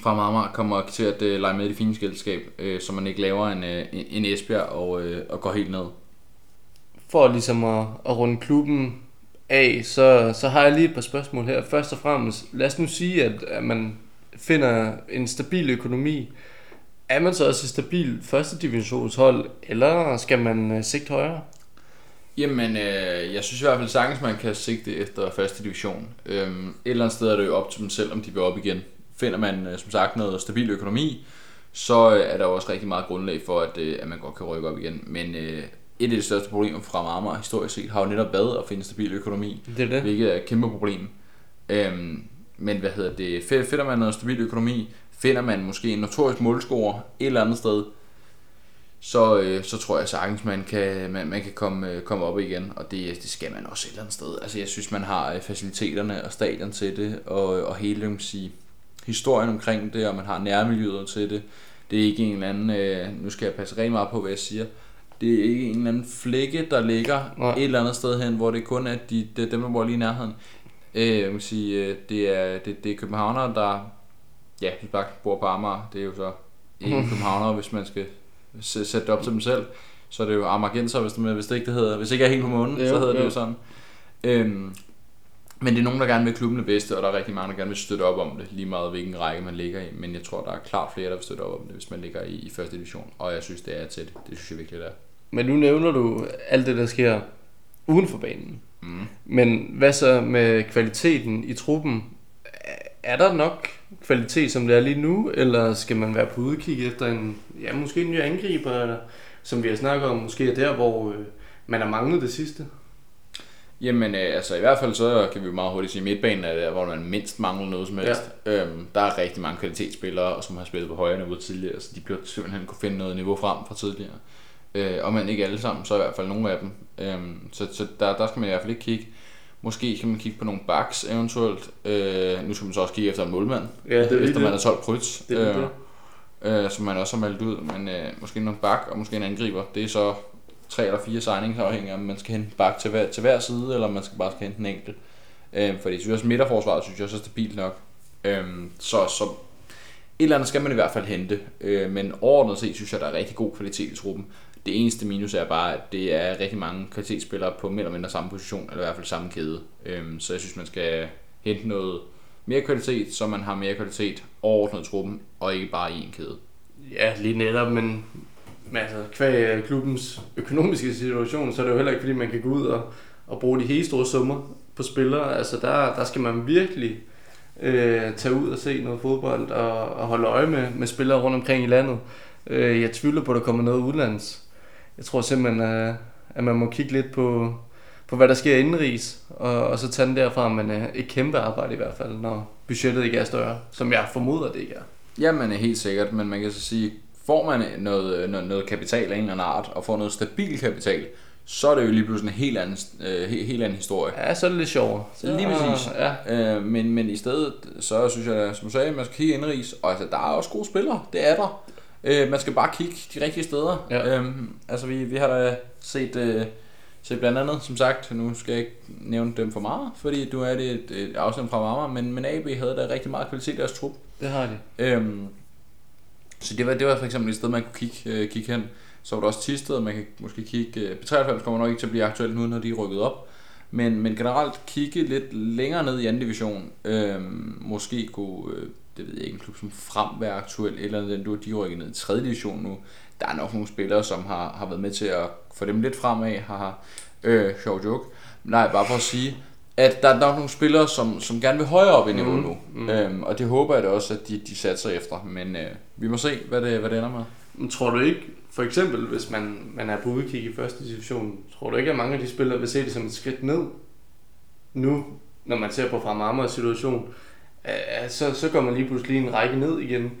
[SPEAKER 1] fra Marmar kommer til at øh, lege med i det fine skældskab, øh, så man ikke laver en, øh, en Esbjerg og, øh, og går helt ned.
[SPEAKER 2] For ligesom at, at runde klubben af, så, så har jeg lige et par spørgsmål her. Først og fremmest, lad os nu sige, at, at man finder en stabil økonomi. Er man så også et stabil første divisionshold, eller skal man øh, sigte højere?
[SPEAKER 1] Jamen, øh, jeg synes i hvert fald sagtens, man kan sigte efter første division. Øhm, et eller andet sted er det jo op til dem selv, om de vil op igen. Finder man øh, som sagt noget stabil økonomi, så øh, er der jo også rigtig meget grundlag for, at, øh, at man godt kan rykke op igen. Men øh, et af de største problemer fra Marmar historisk set har jo netop været at finde stabil økonomi,
[SPEAKER 2] Det er det.
[SPEAKER 1] hvilket er et kæmpe problem. Øhm, men hvad hedder det? Finder man noget stabil økonomi, finder man måske en notorisk målscorer et eller andet sted, så, øh, så tror jeg sagtens, man kan, man, man kan komme, øh, komme op igen, og det, det skal man også et eller andet sted. Altså jeg synes, man har øh, faciliteterne og stadion til det, og, og hele man sige, historien omkring det, og man har nærmiljøet til det. Det er ikke en eller anden, øh, nu skal jeg passe rigtig meget på, hvad jeg siger, det er ikke en eller anden flække, der ligger
[SPEAKER 2] Nej.
[SPEAKER 1] et eller andet sted hen, hvor det kun er de, de, dem, der bor lige i nærheden. Øh, jeg kan sige, øh, det er, det, det er københavnere, der ja, hvis bare bor på Amager. Det er jo så ikke københavnere, hvis man skal sætte det op til dem selv. Så er det jo Amagergenser, hvis det, hvis det ikke det hedder. Hvis det ikke er helt på månen,
[SPEAKER 2] Jo,
[SPEAKER 1] så hedder det
[SPEAKER 2] jo.
[SPEAKER 1] jo sådan. Øhm, men det er nogen, der gerne vil klubben det bedste, og der er rigtig mange, der gerne vil støtte op om det, lige meget hvilken række man ligger i. Men jeg tror, der er klart flere, der vil støtte op om det, hvis man ligger i, i første division. Og jeg synes, det er til det. Det synes jeg virkelig, det er.
[SPEAKER 2] Men nu nævner du alt det, der sker uden for banen.
[SPEAKER 1] Mm.
[SPEAKER 2] Men hvad så med kvaliteten i truppen? Er der nok kvalitet, som det er lige nu, eller skal man være på udkig efter en, ja, måske en ny angriber, eller, som vi har snakket om, måske er der, hvor øh, man har manglet det sidste?
[SPEAKER 1] Jamen, øh, altså i hvert fald så kan vi meget hurtigt sige, at midtbanen er der, hvor man mindst mangler noget som helst. Ja. Øhm, der er rigtig mange kvalitetsspillere, som har spillet på højere niveau tidligere, så de bliver simpelthen kunne finde noget niveau frem fra tidligere. Øh, og man ikke alle sammen, så i hvert fald nogle af dem. Øhm, så så der, der skal man i hvert fald ikke kigge. Måske skal man kigge på nogle backs eventuelt. Øh, nu skal man så også kigge efter en målmand,
[SPEAKER 2] Ja, det er
[SPEAKER 1] efter man
[SPEAKER 2] det.
[SPEAKER 1] har 12 pryds.
[SPEAKER 2] Det er det.
[SPEAKER 1] øh, som man også har meldt ud. Men øh, måske nogle bak og måske en angriber. Det er så tre eller fire signings afhængig af, om man skal hente en bak til hver, til hver side, eller om man skal bare skal hente en enkelt. Øh, fordi jeg synes også, midterforsvaret synes jeg også er stabilt nok. Øh, så, så et eller andet skal man i hvert fald hente. Øh, men overordnet set synes jeg, der er rigtig god kvalitet i truppen. Det eneste minus er bare, at det er rigtig mange kvalitetsspillere på mere eller mindre samme position, eller i hvert fald samme kæde. Øh, så jeg synes, man skal hente noget mere kvalitet, så man har mere kvalitet overordnet i truppen, og ikke bare i en kæde.
[SPEAKER 2] Ja, lige netop, men, men altså, kvæg øh, klubbens økonomiske situation, så er det jo heller ikke, fordi man kan gå ud og, og bruge de helt store summer på spillere. Altså, der, der skal man virkelig øh, tage ud og se noget fodbold og, og holde øje med, med spillere rundt omkring i landet. Øh, jeg tvivler på, at der kommer noget udlands. Jeg tror simpelthen, at, at man må kigge lidt på, på hvad der sker indenrigs, og, og så tage den derfra, men øh, et kæmpe arbejde i hvert fald, når budgettet ikke er større, som jeg formoder, det ikke er.
[SPEAKER 1] Jamen helt sikkert, men man kan så sige, får man noget, noget, noget kapital af en eller anden art, og får noget stabil kapital, så er det jo lige pludselig en helt anden, øh, helt, helt anden historie.
[SPEAKER 2] Ja, så er det lidt sjovere. Så,
[SPEAKER 1] Lige præcis.
[SPEAKER 2] Ja.
[SPEAKER 1] Øh, men, men i stedet, så synes jeg, som du sagde, man skal kigge indrigs, og altså, der er også gode spillere, det er der. Øh, man skal bare kigge de rigtige steder.
[SPEAKER 2] Ja.
[SPEAKER 1] Øhm, altså vi, vi har da set, øh, Se blandt andet, som sagt, nu skal jeg ikke nævne dem for meget, fordi du er det et, et afsnit fra Marmar, men, men AB havde da rigtig meget kvalitet i deres trup.
[SPEAKER 2] Det har de.
[SPEAKER 1] Øhm, så det var, det var for eksempel et sted, man kunne kigge, øh, kigge hen. Så var der også Tisted, man kan måske kigge... Øh, B93 kommer nok ikke til at blive aktuelt nu, når de er rykket op. Men, men generelt kigge lidt længere ned i anden division. Øhm, måske kunne, øh, det ved jeg ikke, en klub som Frem være aktuel, eller den du de er rykket ned i tredje division nu. Der er nok nogle spillere, som har, har været med til at få dem lidt fremad. Har, øh, sjov joke. Nej, bare for at sige, at der er nok nogle spillere, som, som gerne vil højere op i niveau mm, nu. Mm. Øhm, og det håber jeg da også, at de, de satser efter. Men øh, vi må se, hvad det, hvad det ender med.
[SPEAKER 2] Men tror du ikke, for eksempel hvis man, man er på udkig i første division, tror du ikke, at mange af de spillere vil se det som et skridt ned? Nu, når man ser på Fremamers situation, så, så går man lige pludselig en række ned igen.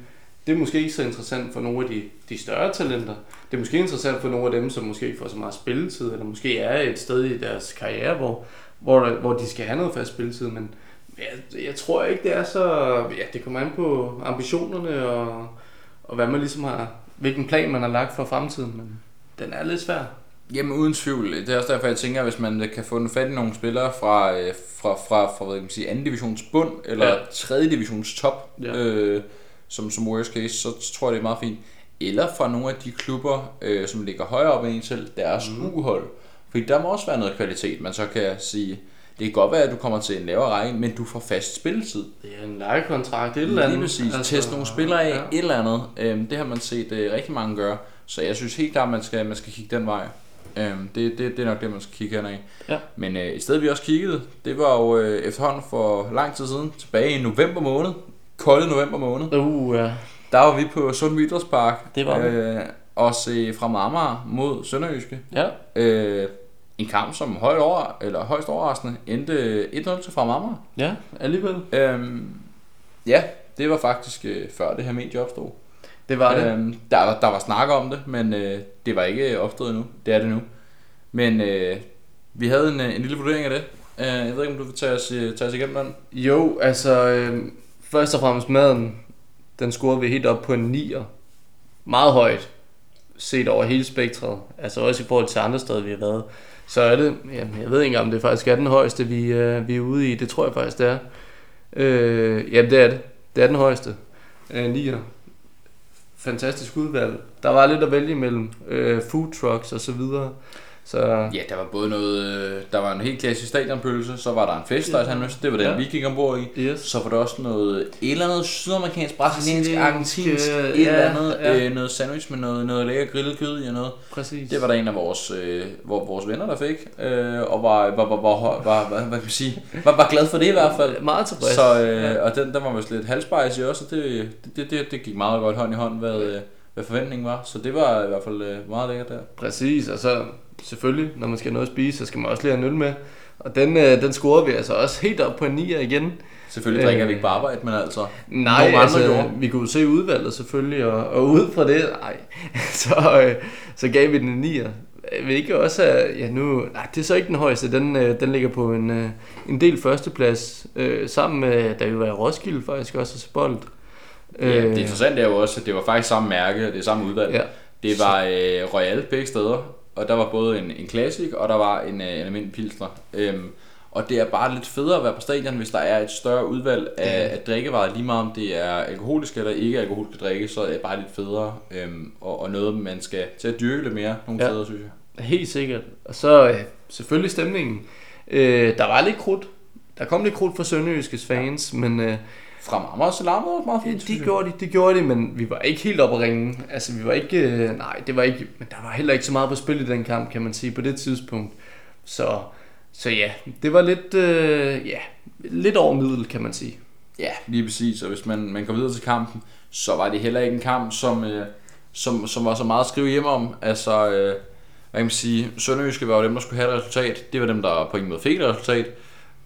[SPEAKER 2] Det er måske ikke så interessant for nogle af de, de større talenter. Det er måske interessant for nogle af dem, som måske ikke får så meget spilletid, eller måske er et sted i deres karriere, hvor, hvor, hvor de skal have noget fast spilletid, men jeg, jeg tror ikke, det er så... Ja, det kommer an på ambitionerne og, og hvad man ligesom har... Hvilken plan man har lagt for fremtiden, men den er lidt svær.
[SPEAKER 1] Jamen uden tvivl. Det er også derfor, jeg tænker, at hvis man kan få en fat i nogle spillere fra, øh, fra, fra, fra hvad kan man sige, anden divisions bund, eller ja. tredje divisions top, ja. øh, som, som worst case, så tror jeg, det er meget fint. Eller fra nogle af de klubber, øh, som ligger højere op end selv, deres mm. uhold. Fordi der må også være noget kvalitet, man så kan sige, det kan godt være, at du kommer til en lavere række, men du får fast spilletid.
[SPEAKER 2] Det er en lejekontrakt, et eller andet.
[SPEAKER 1] Lige præcis. Altså, Test nogle spillere af, ja. et eller andet. Øhm, det har man set øh, rigtig mange gøre. Så jeg synes helt klart, at man skal, man skal kigge den vej. Øhm, det, det, det er nok det, man skal kigge hen af.
[SPEAKER 2] Ja.
[SPEAKER 1] Men øh, et sted, vi også kiggede, det var jo øh, efterhånden for lang tid siden, tilbage i november måned. Kolde november måned.
[SPEAKER 2] Uh, ja.
[SPEAKER 1] Der var vi på Sund Idrætspark.
[SPEAKER 2] Det var vi.
[SPEAKER 1] øh, Og se fra Marmar mod Sønderjyske.
[SPEAKER 2] Ja.
[SPEAKER 1] Øh, en kamp, som højt over, eller højst overraskende endte 1-0 til fra Marmar.
[SPEAKER 2] Ja, alligevel.
[SPEAKER 1] Øhm, ja, det var faktisk øh, før det her medie opstod.
[SPEAKER 2] Det var det.
[SPEAKER 1] Øhm, der, var, der var snak om det, men øh, det var ikke opstået endnu. Det er det nu. Men øh, vi havde en, øh, en lille vurdering af det. Øh, jeg ved ikke, om du vil tage os, øh, tage os igennem den?
[SPEAKER 2] Jo, altså øh, først og fremmest maden, den scorede vi helt op på en 9'er. Meget højt, set over hele spektret. Altså også i forhold til andre steder, vi har været. Så er det, jamen, jeg ved ikke om det faktisk er den højeste, vi, øh, vi er ude i. Det tror jeg faktisk, det er. Øh, jamen, det er det. Det er den højeste. Øh, 9'er. Fantastisk udvalg. Der var lidt at vælge imellem. Øh, food trucks og så videre. Så
[SPEAKER 1] Ja, der var både noget, øh, der var en helt klassisk stadionpølse, så var der en festdejs, han det var den,
[SPEAKER 2] Ja.
[SPEAKER 1] vi gik ombord i.
[SPEAKER 2] yes.
[SPEAKER 1] Så var der også noget, et eller andet sydamerikansk, brasiliansk, argentinsk,
[SPEAKER 2] øh,
[SPEAKER 1] et eller andet,
[SPEAKER 2] ja.
[SPEAKER 1] øh, noget sandwich med noget, noget lækker grillet kød i og noget.
[SPEAKER 2] Præcis.
[SPEAKER 1] Det var der en af vores, øh, vores venner, der fik, øh, og var, var, var, var, var, var, hvad kan man sige, var, var glad for det i hvert fald.
[SPEAKER 2] Meget tilfreds.
[SPEAKER 1] Så, øh,
[SPEAKER 2] Ja.
[SPEAKER 1] Og den, den var vist lidt halvspejs i også, og det, det, det, det gik meget godt hånd i hånd, hvad, øh, hvad forventningen var. Så det var i hvert fald øh, meget lækkert der.
[SPEAKER 2] Præcis, og så selvfølgelig, når man skal have noget at spise, så skal man også lige have en øl med. Og den, øh, den scorede vi altså også helt op på en 9'er igen.
[SPEAKER 1] Selvfølgelig drikker
[SPEAKER 2] Øh,
[SPEAKER 1] vi ikke på arbejde, men altså,
[SPEAKER 2] Nej, altså,
[SPEAKER 1] gjorde.
[SPEAKER 2] vi kunne se udvalget selvfølgelig, og, og ud fra det, nej, så, øh, så gav vi den en 9'er. Jeg ved ikke også, at, ja nu, nej, det er så ikke den højeste, den, øh, den ligger på en, øh, en del førsteplads, øh, sammen med, da vi var i Roskilde faktisk også, til bold.
[SPEAKER 1] Ja, det interessante er jo også, at det var faktisk samme mærke, og det er samme udvalg.
[SPEAKER 2] Ja.
[SPEAKER 1] Det var øh, Royal begge steder, og der var både en, en classic, og der var en, øh, en almindelig pilsner. Øhm, og det er bare lidt federe at være på stadion, hvis der er et større udvalg af, af drikkevarer, lige meget om det er alkoholiske eller ikke alkoholiske drikke, så er det bare lidt federe, øhm, og, og noget, man skal til at dyrke lidt mere nogle
[SPEAKER 2] Ja.
[SPEAKER 1] steder, synes jeg.
[SPEAKER 2] Helt sikkert. Og så øh, selvfølgelig stemningen. Øh, der var lidt krudt. Der kom lidt krudt fra Sønderjyskes fans, ja. men øh,
[SPEAKER 1] Fra Marmar og Salam var meget fint,
[SPEAKER 2] de
[SPEAKER 1] synes jeg.
[SPEAKER 2] gjorde det, de gjorde det, men vi var ikke helt oppe at ringe. Altså vi var ikke, øh, nej, det var ikke, men der var heller ikke så meget på spil i den kamp, kan man sige, på det tidspunkt. Så, så ja, det var lidt, øh, ja, lidt over middel, kan man sige.
[SPEAKER 1] Ja, lige præcis. Og hvis man, man går videre til kampen, så var det heller ikke en kamp, som, øh, som, som var så meget at skrive hjem om. Altså, øh, hvad kan man sige, Sønderjyske var jo dem, der skulle have et resultat. Det var dem, der på ingen måde fik et resultat.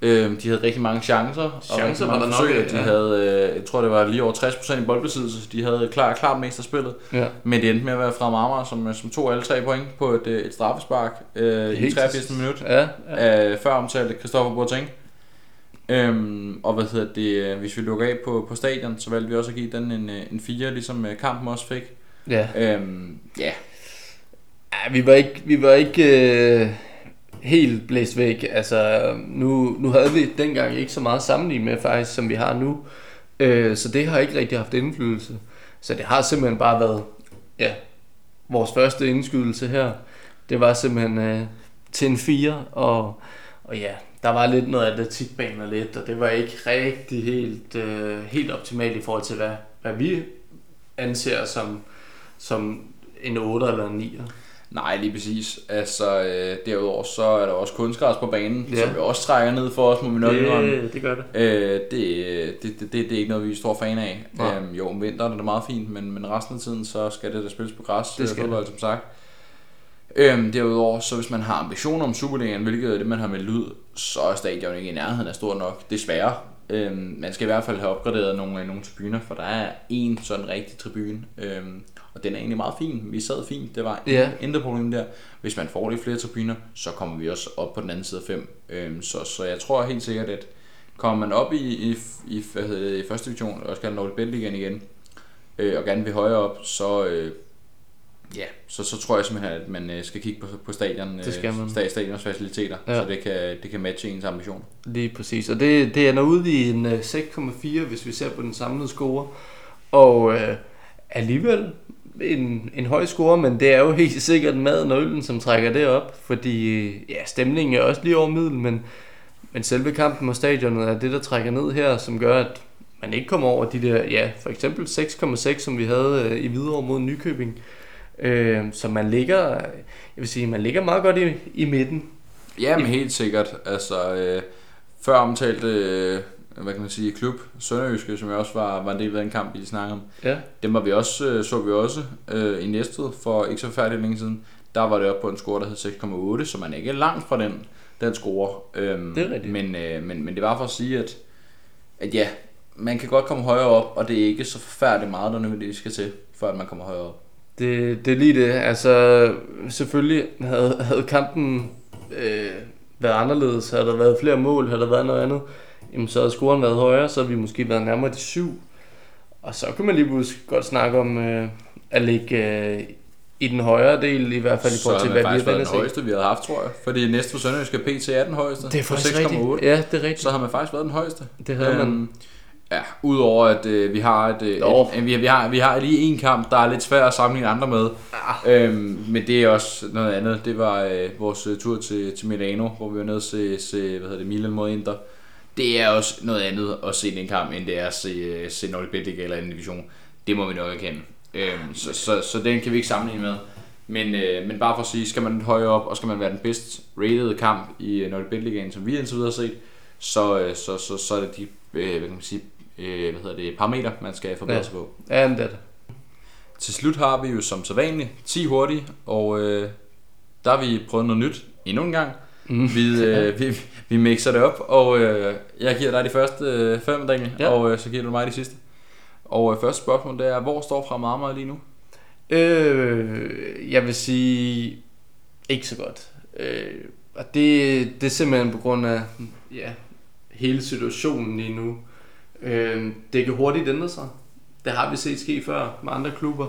[SPEAKER 1] Øh, de havde rigtig mange chancer. og
[SPEAKER 2] Chancer
[SPEAKER 1] rigtig
[SPEAKER 2] var der
[SPEAKER 1] forsøg.
[SPEAKER 2] nok af,
[SPEAKER 1] De
[SPEAKER 2] ja.
[SPEAKER 1] havde, øh, jeg tror det var lige over 60% i boldbesiddelse. De havde klart, klart mest af spillet.
[SPEAKER 2] Ja.
[SPEAKER 1] Men det endte med at være fra Marmar, som, som tog alle tre point på et, øh, et straffespark øh, i
[SPEAKER 2] Helt-
[SPEAKER 1] 83. minut
[SPEAKER 2] Ja, ja.
[SPEAKER 1] af før omtalte Christoffer Boateng. Øhm, og hvad hedder det, øh, hvis vi lukker af på, på stadion, så valgte vi også at give den en, øh, en 4, ligesom øh, kampen også fik.
[SPEAKER 2] ja.
[SPEAKER 1] Øhm, ja,
[SPEAKER 2] Ja, vi var ikke, vi var ikke, øh, helt blæst væk. Altså, nu, nu havde vi dengang ikke så meget sammenligning med faktisk, som vi har nu. Øh, så det har ikke rigtig haft indflydelse. Så det har simpelthen bare været, ja, vores første indskydelse her. Det var simpelthen øh, til en 4, og, og ja, der var lidt noget atletikbaner lidt, og det var ikke rigtig helt, øh, helt optimalt i forhold til, hvad, hvad vi anser som, som en 8 eller en 9.
[SPEAKER 1] Nej, lige præcis. Altså, øh, derudover så er der også kunstgræs på banen,
[SPEAKER 2] Ja.
[SPEAKER 1] ja. som vi også trækker ned for os, må vi nok.
[SPEAKER 2] Det, det gør det.
[SPEAKER 1] Øh, det, det, det, det, det er ikke noget, vi er stor fan af.
[SPEAKER 2] Nej.
[SPEAKER 1] Øhm, jo, om vinteren er det meget fint, men, men resten af tiden, så skal det da spilles på græs.
[SPEAKER 2] Det skal
[SPEAKER 1] øh, fodbold, som sagt. Øhm, derudover, så hvis man har ambitioner om Superligaen, hvilket er det, man har meldt ud, så er stadion ikke i nærheden af stor nok. Desværre. Øhm, man skal i hvert fald have opgraderet nogle, nogle tribuner, for der er en sådan rigtig tribune. Øhm, og den er egentlig meget fin. Vi sad fint. Det var
[SPEAKER 2] Ja.
[SPEAKER 1] intet problem der. Hvis man får lidt flere tribuner, så kommer vi også op på den anden side af 5. Øhm, så, så jeg tror helt sikkert, at kommer man op i, i, i, hvad hedder det, i første division, og skal have Bælt igen igen, øh, og gerne vil højere op, så, øh, ja, så, så tror jeg simpelthen, at man øh, skal kigge på, på stadion,
[SPEAKER 2] Det skal man.
[SPEAKER 1] sta- stadions faciliteter,
[SPEAKER 2] Ja.
[SPEAKER 1] så det kan, det kan matche ens ambition.
[SPEAKER 2] Lige præcis. Og det, det ender ud i en øh, 6,4, hvis vi ser på den samlede score. Og øh, alligevel en, en høj score, men det er jo helt sikkert maden og øllen, som trækker det op. Fordi ja, stemningen er også lige over middel, men, men selve kampen og stadionet er det, der trækker ned her, som gør, at man ikke kommer over de der, ja, for eksempel 6,6, som vi havde øh, i Hvidovre mod Nykøbing. Øh, så man ligger, jeg vil sige, man ligger meget godt i, i midten.
[SPEAKER 1] Ja, men helt sikkert. Altså, øh, før omtalte, øh, hvad kan man sige, klub, Sønderjyske, som jeg også var, var en del af den kamp, vi snakkede om.
[SPEAKER 2] Ja.
[SPEAKER 1] Dem var vi også, øh, så vi også øh, i Næstved for ikke så færdigt længe siden. Der var det oppe på en score, der hed 6,8, så man er ikke langt fra den, den score. Øhm,
[SPEAKER 2] Det er rigtigt.
[SPEAKER 1] Men, øh, men, men det var for at sige, at, at ja, man kan godt komme højere op, og det er ikke så forfærdeligt meget, der nødvendigvis skal til, før at man kommer højere op.
[SPEAKER 2] Det, det er lige det. Altså, selvfølgelig havde, havde kampen øh, været anderledes. Havde der været flere mål, havde der været noget andet, jamen, så havde scoren været højere, så havde vi måske været nærmere de syv. Og så kan man lige pludselig godt snakke om øh, at ligge øh, i den højere del, i hvert fald i forhold til,
[SPEAKER 1] så
[SPEAKER 2] hvad
[SPEAKER 1] har
[SPEAKER 2] vi
[SPEAKER 1] faktisk
[SPEAKER 2] er
[SPEAKER 1] været den højeste, vi havde haft, tror jeg. Fordi næste for Sønderjyske PT er den højeste.
[SPEAKER 2] Det er
[SPEAKER 1] på
[SPEAKER 2] faktisk
[SPEAKER 1] 6,8.
[SPEAKER 2] rigtigt. Ja, det er rigtigt.
[SPEAKER 1] Så har man faktisk været den højeste.
[SPEAKER 2] Det havde man.
[SPEAKER 1] Øhm, Ja, udover at øh, vi har et, øh,
[SPEAKER 2] Nå.
[SPEAKER 1] et, vi, vi, har, vi har lige en kamp, der er lidt svær at sammenligne andre med.
[SPEAKER 2] Ah.
[SPEAKER 1] Øhm, men det er også noget andet. Det var øh, vores øh, tur til, til Milano, hvor vi var nede og se, se hvad hedder det, Milan mod Inter. Det er også noget andet at se en kamp, end det er at se, øh, se Nordic League eller anden division. Det må vi nok erkende. Øhm, så, så, så den kan vi ikke sammenligne med. Men, øh, men bare for at sige, skal man lidt højere op, og skal man være den bedst rated kamp i øh, Nordic Bet League, som vi indtil videre har set, så, øh, så, så, så er det de øh, hvad kan man sige, øh, hvad hedder det, parametre, man skal forbedre sig på.
[SPEAKER 2] Ja, det er det.
[SPEAKER 1] Til slut har vi jo som sædvanligt 10 hurtige, og øh, der har vi prøvet noget nyt endnu en gang.
[SPEAKER 2] Mm.
[SPEAKER 1] Vi, øh, vi, vi mixer det op, og øh, jeg giver dig de første øh, fem, Daniel,
[SPEAKER 2] Ja.
[SPEAKER 1] og øh, så giver du mig de sidste. Og øh, første spørgsmål, det er, hvor står Fremad Amager lige nu?
[SPEAKER 2] Øh, jeg vil sige ikke så godt. Øh, og det, det er simpelthen på grund af ja, hele situationen lige nu. Øh, det kan hurtigt ændre sig. Det har vi set ske før med andre klubber.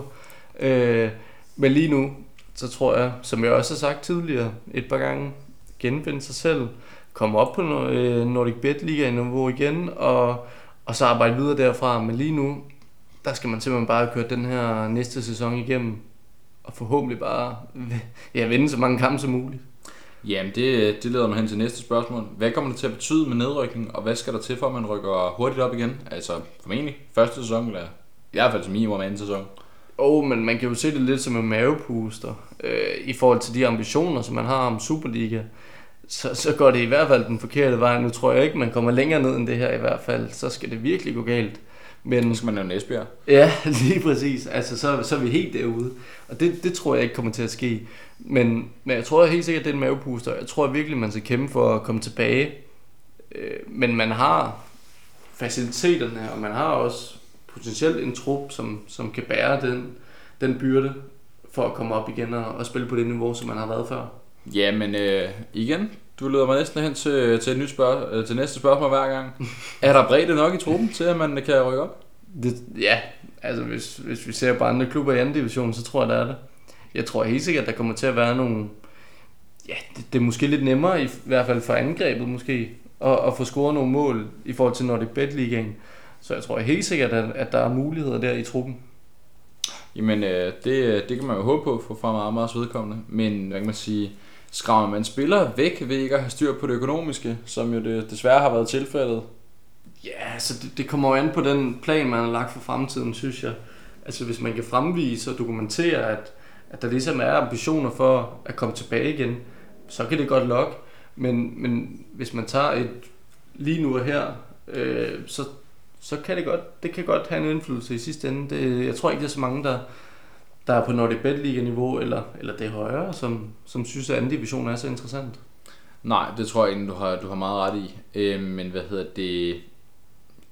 [SPEAKER 2] Øh, men lige nu, så tror jeg, som jeg også har sagt tidligere et par gange, genfinde sig selv, komme op på øh, Nordic Bet Liga niveau igen, og, og så arbejde videre derfra. Men lige nu, der skal man simpelthen bare køre den her næste sæson igennem, og forhåbentlig bare ja, vinde så mange kampe som muligt.
[SPEAKER 1] Jamen, det, det leder mig hen til næste spørgsmål. Hvad kommer det til at betyde med nedrykning, og hvad skal der til for, at man rykker hurtigt op igen? Altså, formentlig første sæson, eller i hvert fald som minimum anden sæson.
[SPEAKER 2] Oh, men man kan jo se det lidt som en mavepuster øh, i forhold til de ambitioner, som man har om Superliga. Så, så går det i hvert fald den forkerte vej. Nu tror jeg ikke, man kommer længere ned end det her i hvert fald. Så skal det virkelig gå galt. Men
[SPEAKER 1] Nu skal man nævne Esbjerg.
[SPEAKER 2] Ja, lige præcis. Altså, så, så er vi helt derude. Og det, det tror jeg ikke kommer til at ske. Men, men jeg tror helt sikkert, det er en mavepuster. Jeg tror virkelig, man skal kæmpe for at komme tilbage. Øh, men man har faciliteterne, og man har også potentielt en trup, som, som kan bære den, den byrde for at komme op igen og, og spille på det niveau, som man har været før.
[SPEAKER 1] Jamen, øh, igen, du leder mig næsten hen til, til, et nyt spørg- øh, til næste spørgsmål hver gang. er der bredde nok i truppen til, at man kan rykke op?
[SPEAKER 2] Det, ja, altså hvis, hvis vi ser på andre klubber i anden division, så tror jeg, der er det. Jeg tror helt sikkert, der kommer til at være nogle, ja, det, det er måske lidt nemmere, i hvert fald for angrebet måske, at, at få scoret nogle mål i forhold til Nordic Bet Ligaen. Så jeg tror helt sikkert, at, at der er muligheder der i truppen.
[SPEAKER 1] Jamen, øh, det, det kan man jo håbe på for fra meget, meget vedkommende. Men hvad kan man sige, skræmmer man spillere væk ved ikke at have styr på det økonomiske, som jo det desværre har været tilfældet?
[SPEAKER 2] Ja, så det, det kommer jo an på den plan, man har lagt for fremtiden, synes jeg. Altså hvis man kan fremvise og dokumentere, at, at der ligesom er ambitioner for at komme tilbage igen, så kan det godt lokke. Men, men hvis man tager et lige nu og her, øh, så, så kan det godt, det kan godt have en indflydelse i sidste ende. Det, jeg tror ikke, der er så mange, der, der er på Nordic Bet Liga niveau eller, eller det højere, som, som synes, at anden division er så interessant.
[SPEAKER 1] Nej, det tror jeg ikke, du har, du har meget ret i. Øh, men hvad hedder det?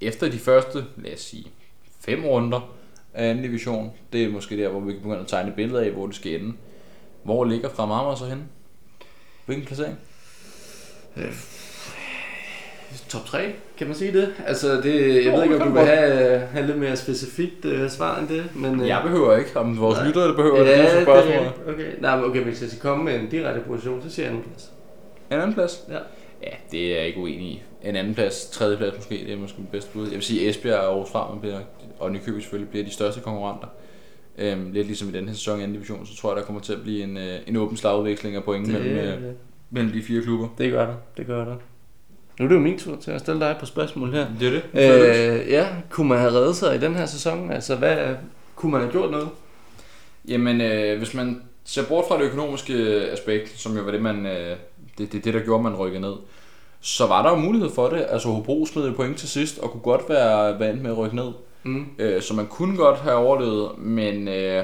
[SPEAKER 1] Efter de første, lad os sige, fem runder af anden division, det er måske der, hvor vi kan begynde at tegne billeder af, hvor det skal ende. Hvor ligger fra Marmar så henne? Hvilken placering?
[SPEAKER 2] Øh, top 3, kan man sige det? Altså, det, jeg ved ikke, om du vil have, have lidt mere specifikt uh, svar end det, men... Uh,
[SPEAKER 1] jeg behøver ikke, om vores lyttere det behøver
[SPEAKER 2] ja,
[SPEAKER 1] det,
[SPEAKER 2] det
[SPEAKER 1] spørgsmål.
[SPEAKER 2] Det, okay. Nej, men okay, hvis jeg skal komme med en direkte position, så siger jeg anden plads.
[SPEAKER 1] En anden plads?
[SPEAKER 2] Ja.
[SPEAKER 1] Ja, det er jeg ikke uenig i. En anden plads, tredje plads måske, det er måske det bedste bud. Jeg vil sige, Esbjerg og Aarhus Fremad bliver, og Nykøbing selvfølgelig bliver de største konkurrenter. Øhm, lidt ligesom i den her sæson i anden division, så tror jeg, der kommer til at blive en, øh, en åben slagudveksling af point mellem, øh, mellem de fire klubber.
[SPEAKER 2] Det gør der, det gør der. Nu er det jo min tur til at stille dig på spørgsmål her.
[SPEAKER 1] Det er det.
[SPEAKER 2] Øh, ja, kunne man have reddet sig i den her sæson? Altså, hvad, kunne man have gjort noget?
[SPEAKER 1] Jamen, øh, hvis man ser bort fra det økonomiske aspekt, som jo var det, man, øh, det, det, det, der gjorde, man rykkede ned, så var der jo mulighed for det. Altså, Hobro smed et point til sidst, og kunne godt være vant med at rykke ned.
[SPEAKER 2] Mm.
[SPEAKER 1] Øh, så man kunne godt have overlevet, men øh,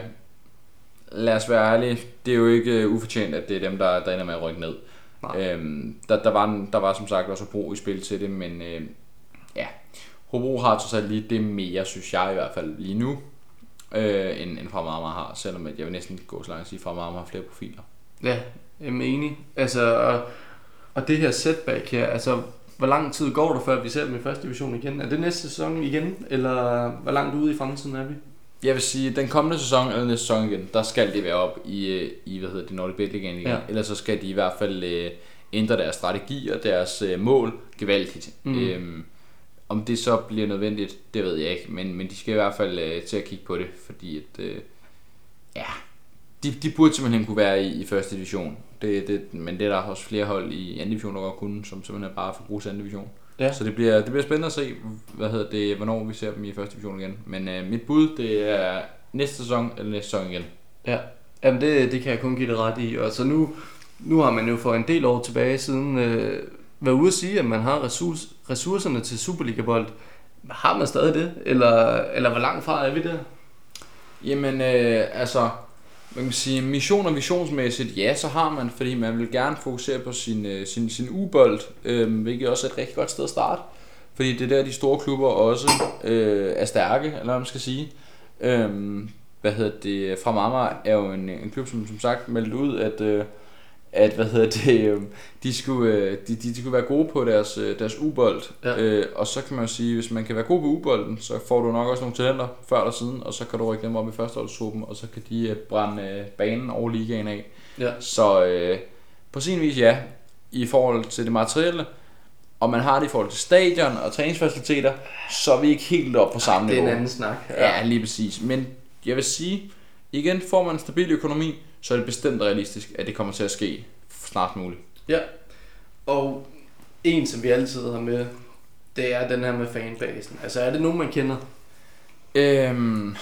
[SPEAKER 1] lad os være ærlige, det er jo ikke ufortjent, at det er dem, der, der ender med at rykke ned. Øhm, der, der, var, der var som sagt også Hobro i spil til det, men øh, ja, Hobro har trods alt lige det mere, synes jeg i hvert fald lige nu, øh, end, end Fremad har, selvom jeg vil næsten gå så langt at sige, at Fremad har flere profiler.
[SPEAKER 2] Ja, jeg er enig. Altså, og, og det her setback her, altså, hvor lang tid går der, før vi ser dem i første division igen? Er det næste sæson igen, eller hvor langt ude i fremtiden er vi?
[SPEAKER 1] Jeg vil sige, den kommende sæson eller næste sæson igen, der skal de være op i, i hvad hedder det, Nordic Bet igen. Ja. Ellers så skal de i hvert fald øh, ændre deres strategi og deres øh, mål gevaldigt. Mm. Øhm, om det så bliver nødvendigt, det ved jeg ikke, men, men de skal i hvert fald øh, til at kigge på det, fordi at, øh, ja, de, de burde simpelthen kunne være i, i første division. Det, det, men det er der også flere hold i anden division, der godt kunne, som simpelthen bare får brug til anden division. Ja. Så det bliver, det bliver spændende at se, hvad hedder det, hvornår vi ser dem i første division igen. Men øh, mit bud, det er næste sæson eller næste sæson igen.
[SPEAKER 2] Ja, Jamen det, det kan jeg kun give det ret i. Og så nu, nu har man jo for en del år tilbage siden øh, været ude at sige, at man har ressource, ressourcerne til Superliga-bold. Har man stadig det? Eller, eller hvor langt fra er vi der?
[SPEAKER 1] Jamen, øh, altså, man kan sige, mission og visionsmæssigt, ja, så har man, fordi man vil gerne fokusere på sin, øh, sin, sin ubold, øh, hvilket også er et rigtig godt sted at starte. Fordi det er der, de store klubber også øh, er stærke, eller hvad man skal sige. Øh, hvad hedder det, fra Marmar er jo en, en klub, som som sagt meldte ud, at, øh, at hvad hedder det, øh, de, skulle, øh, de, de, de skulle være gode på deres, øh, deres ubold. Ja. Øh, og så kan man jo sige, hvis man kan være god på ubolden, så får du nok også nogle talenter før eller siden, og så kan du rykke dem op i førsteholdstruppen, og så kan de øh, brænde øh, banen over ligaen af. Ja. Så øh, på sin vis ja, i forhold til det materielle, og man har det i forhold til stadion og træningsfaciliteter, så er vi ikke helt op på samme niveau.
[SPEAKER 2] Det er en anden snak.
[SPEAKER 1] Ja. ja, lige præcis. Men jeg vil sige, igen, får man en stabil økonomi, så er det bestemt realistisk, at det kommer til at ske snart muligt.
[SPEAKER 2] Ja, og en, som vi altid har med, det er den her med fanbasen. Altså, er det nogen, man kender?
[SPEAKER 1] Øhm,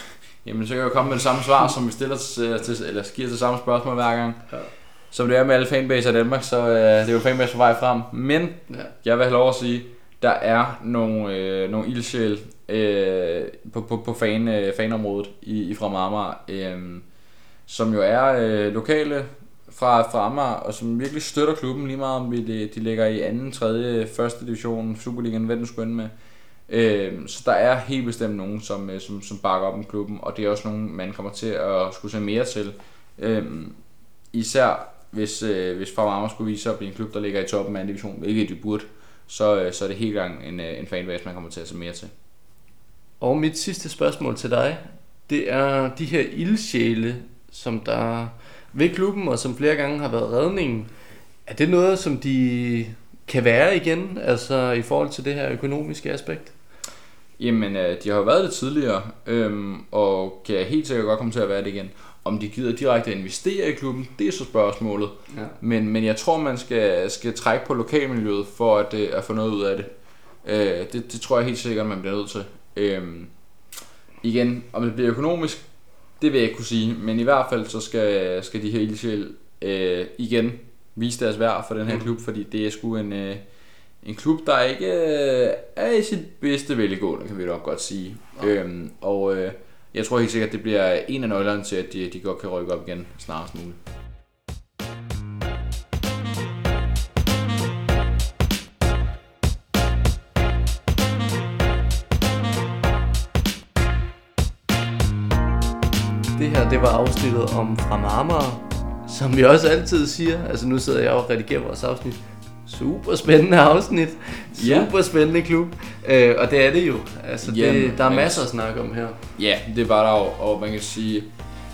[SPEAKER 1] jamen, så kan jeg jo komme med det samme svar, som vi stiller til, eller giver til samme spørgsmål hver gang. Ja. Som det er med alle fanbaser i Danmark, så øh, det er jo fanbase på vej frem. Men ja. jeg vil have lov at sige, der er nogle, øh, nogle ildsjæl øh, på, på, på fan, øh, fanområdet i, i fra Amager, øh, som jo er øh, lokale fra, fra Amager, og som virkelig støtter klubben lige meget, om vi de, de ligger i anden, tredje, første division, Superligaen, hvad den skulle ende med. Øh, så der er helt bestemt nogen, som, øh, som, som bakker op om klubben, og det er også nogen, man kommer til at skulle se mere til. Øh, især hvis, øh, hvis Fremad skulle vise sig at blive en klub, der ligger i toppen af en division, hvilket de burde, så, øh, så er det helt gang en, øh, en fanbase, man kommer til at se mere til.
[SPEAKER 2] Og mit sidste spørgsmål til dig, det er de her ildsjæle, som der ved klubben, og som flere gange har været redningen. Er det noget, som de kan være igen, altså i forhold til det her økonomiske aspekt?
[SPEAKER 1] Jamen, øh, de har jo været det tidligere, øhm, og kan helt sikkert godt komme til at være det igen. Om de gider direkte at investere i klubben, det er så spørgsmålet.
[SPEAKER 2] Ja.
[SPEAKER 1] Men, men jeg tror, man skal, skal trække på lokalmiljøet for at, øh, at få noget ud af det. Øh, det. Det tror jeg helt sikkert, man bliver nødt til. Øhm, igen, om det bliver økonomisk, det vil jeg ikke kunne sige. Men i hvert fald så skal, skal de her ildsjæl øh, igen vise deres værd for den her
[SPEAKER 2] Mm.
[SPEAKER 1] klub, fordi det er sgu en, øh, en klub, der ikke øh, er i sit bedste velgående, kan vi nok godt sige. Øhm, og øh, jeg tror helt sikkert, det bliver en af nøglerne til, at de, de godt kan rykke op igen snarest muligt.
[SPEAKER 2] Var afsnittet om fra Marmara, som vi også altid siger. Altså nu sidder jeg og redigerer vores afsnit. Super spændende afsnit. Super spændende klub. Øh, og det er det jo. Altså, det,
[SPEAKER 1] Jamen,
[SPEAKER 2] der er masser at snakke om her.
[SPEAKER 1] Ja, det var der jo, og man kan sige,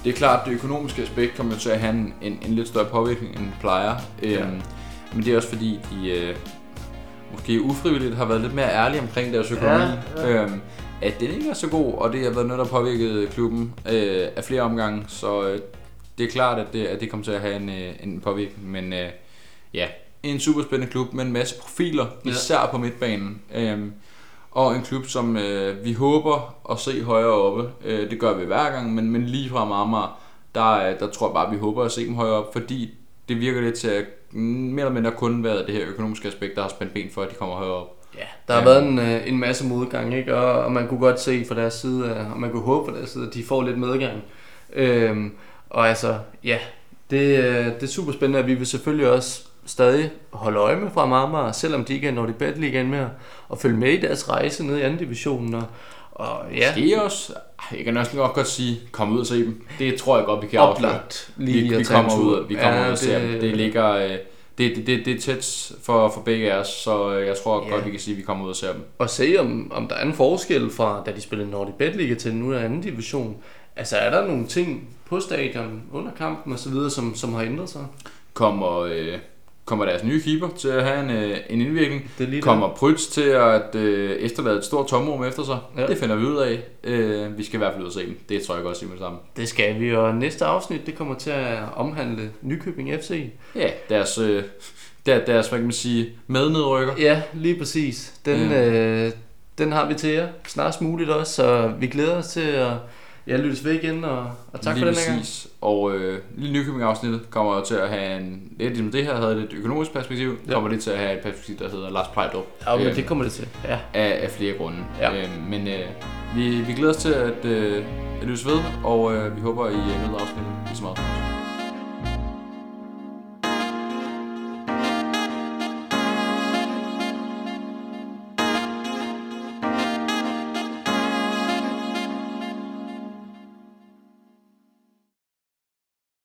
[SPEAKER 1] det er klart, det økonomiske aspekt kommer til at have en, en, en lidt større påvirkning, end det plejer. Øhm,
[SPEAKER 2] Ja.
[SPEAKER 1] Men det er også fordi, de øh, måske ufrivilligt har været lidt mere ærlige omkring deres økonomi.
[SPEAKER 2] Ja, ja.
[SPEAKER 1] Øhm, at den ikke er så god, og det har været noget, der påvirket klubben øh, af flere omgange. Så øh, det er klart, at det, at det kommer til at have en, øh, en påvirkning. Men øh, ja, en super spændende klub med en masse profiler,
[SPEAKER 2] Ja.
[SPEAKER 1] især på midtbanen. Øhm, og en klub, som øh, vi håber at se højere oppe. Øh, det gør vi hver gang, men, men lige fra Marmar, der, øh, der tror jeg bare, at vi håber at se dem højere op, fordi det virker lidt til at mere eller mindre kun været det her økonomiske aspekt, der har spændt ben for, at de kommer højere op.
[SPEAKER 2] Ja, der har
[SPEAKER 1] Ja.
[SPEAKER 2] været en, øh, en masse modgang, ikke? Og, og man kunne godt se fra deres side, øh, og man kunne håbe fra deres side, at de får lidt medgang. Øhm, og altså, ja, det, øh, det er super spændende, at vi vil selvfølgelig også stadig holde øje med fra Marmar, selvom de ikke er Nordic Bet Ligaen mere, og følge med i deres rejse ned i anden divisionen. Og, og ja,
[SPEAKER 1] Måske også, jeg kan også godt godt sige, kom ud og se dem. Det tror jeg godt, vi kan afsløre.
[SPEAKER 2] oplagt lige
[SPEAKER 1] Vi, vi kommer ud, vi kommer
[SPEAKER 2] Ja,
[SPEAKER 1] ud og ser dem. Det ligger, øh, det, det, det, det er tæt for, for begge af os, så øh, jeg tror
[SPEAKER 2] Ja.
[SPEAKER 1] godt, vi kan sige, at vi kommer ud og ser dem.
[SPEAKER 2] Og se, om, om der er en forskel fra, da de spillede Nordic Bet Liga til nu er anden division. Altså, er der nogle ting på stadion under kampen og så videre, som, som har ændret sig?
[SPEAKER 1] Kommer, øh, kommer deres nye keeper til at have en, øh, en indvirkning?
[SPEAKER 2] Det lige
[SPEAKER 1] Kommer Prytz til at øh, efterlade et stort tomrum efter sig?
[SPEAKER 2] Ja.
[SPEAKER 1] Det finder vi ud af. Øh, vi skal i hvert fald ud og se dem. Det tror jeg godt sige med det samme.
[SPEAKER 2] Det skal vi, og næste afsnit, det kommer til at omhandle Nykøbing FC.
[SPEAKER 1] Ja, deres, øh, der, deres hvad kan man sige, mednedrykker.
[SPEAKER 2] Ja, lige præcis. Den,
[SPEAKER 1] Ja.
[SPEAKER 2] øh, den har vi til jer snarest muligt også, så vi glæder os til at ja, lyttes ved igen, og, og tak
[SPEAKER 1] Lige
[SPEAKER 2] for den her gang.
[SPEAKER 1] Og øh, lille Nykøbing afsnittet kommer til at have en, lidt ligesom det her havde et økonomisk perspektiv, Ja. kommer det til at have et perspektiv, der hedder Lars Plejdrup.
[SPEAKER 2] Ja, men
[SPEAKER 1] øh,
[SPEAKER 2] det kommer det til. Ja.
[SPEAKER 1] af, af flere grunde.
[SPEAKER 2] Ja.
[SPEAKER 1] Øh, men øh, vi, vi glæder os til at, øh, at lyttes ved, og øh, vi håber, I øh, nød afsnittet lige så meget.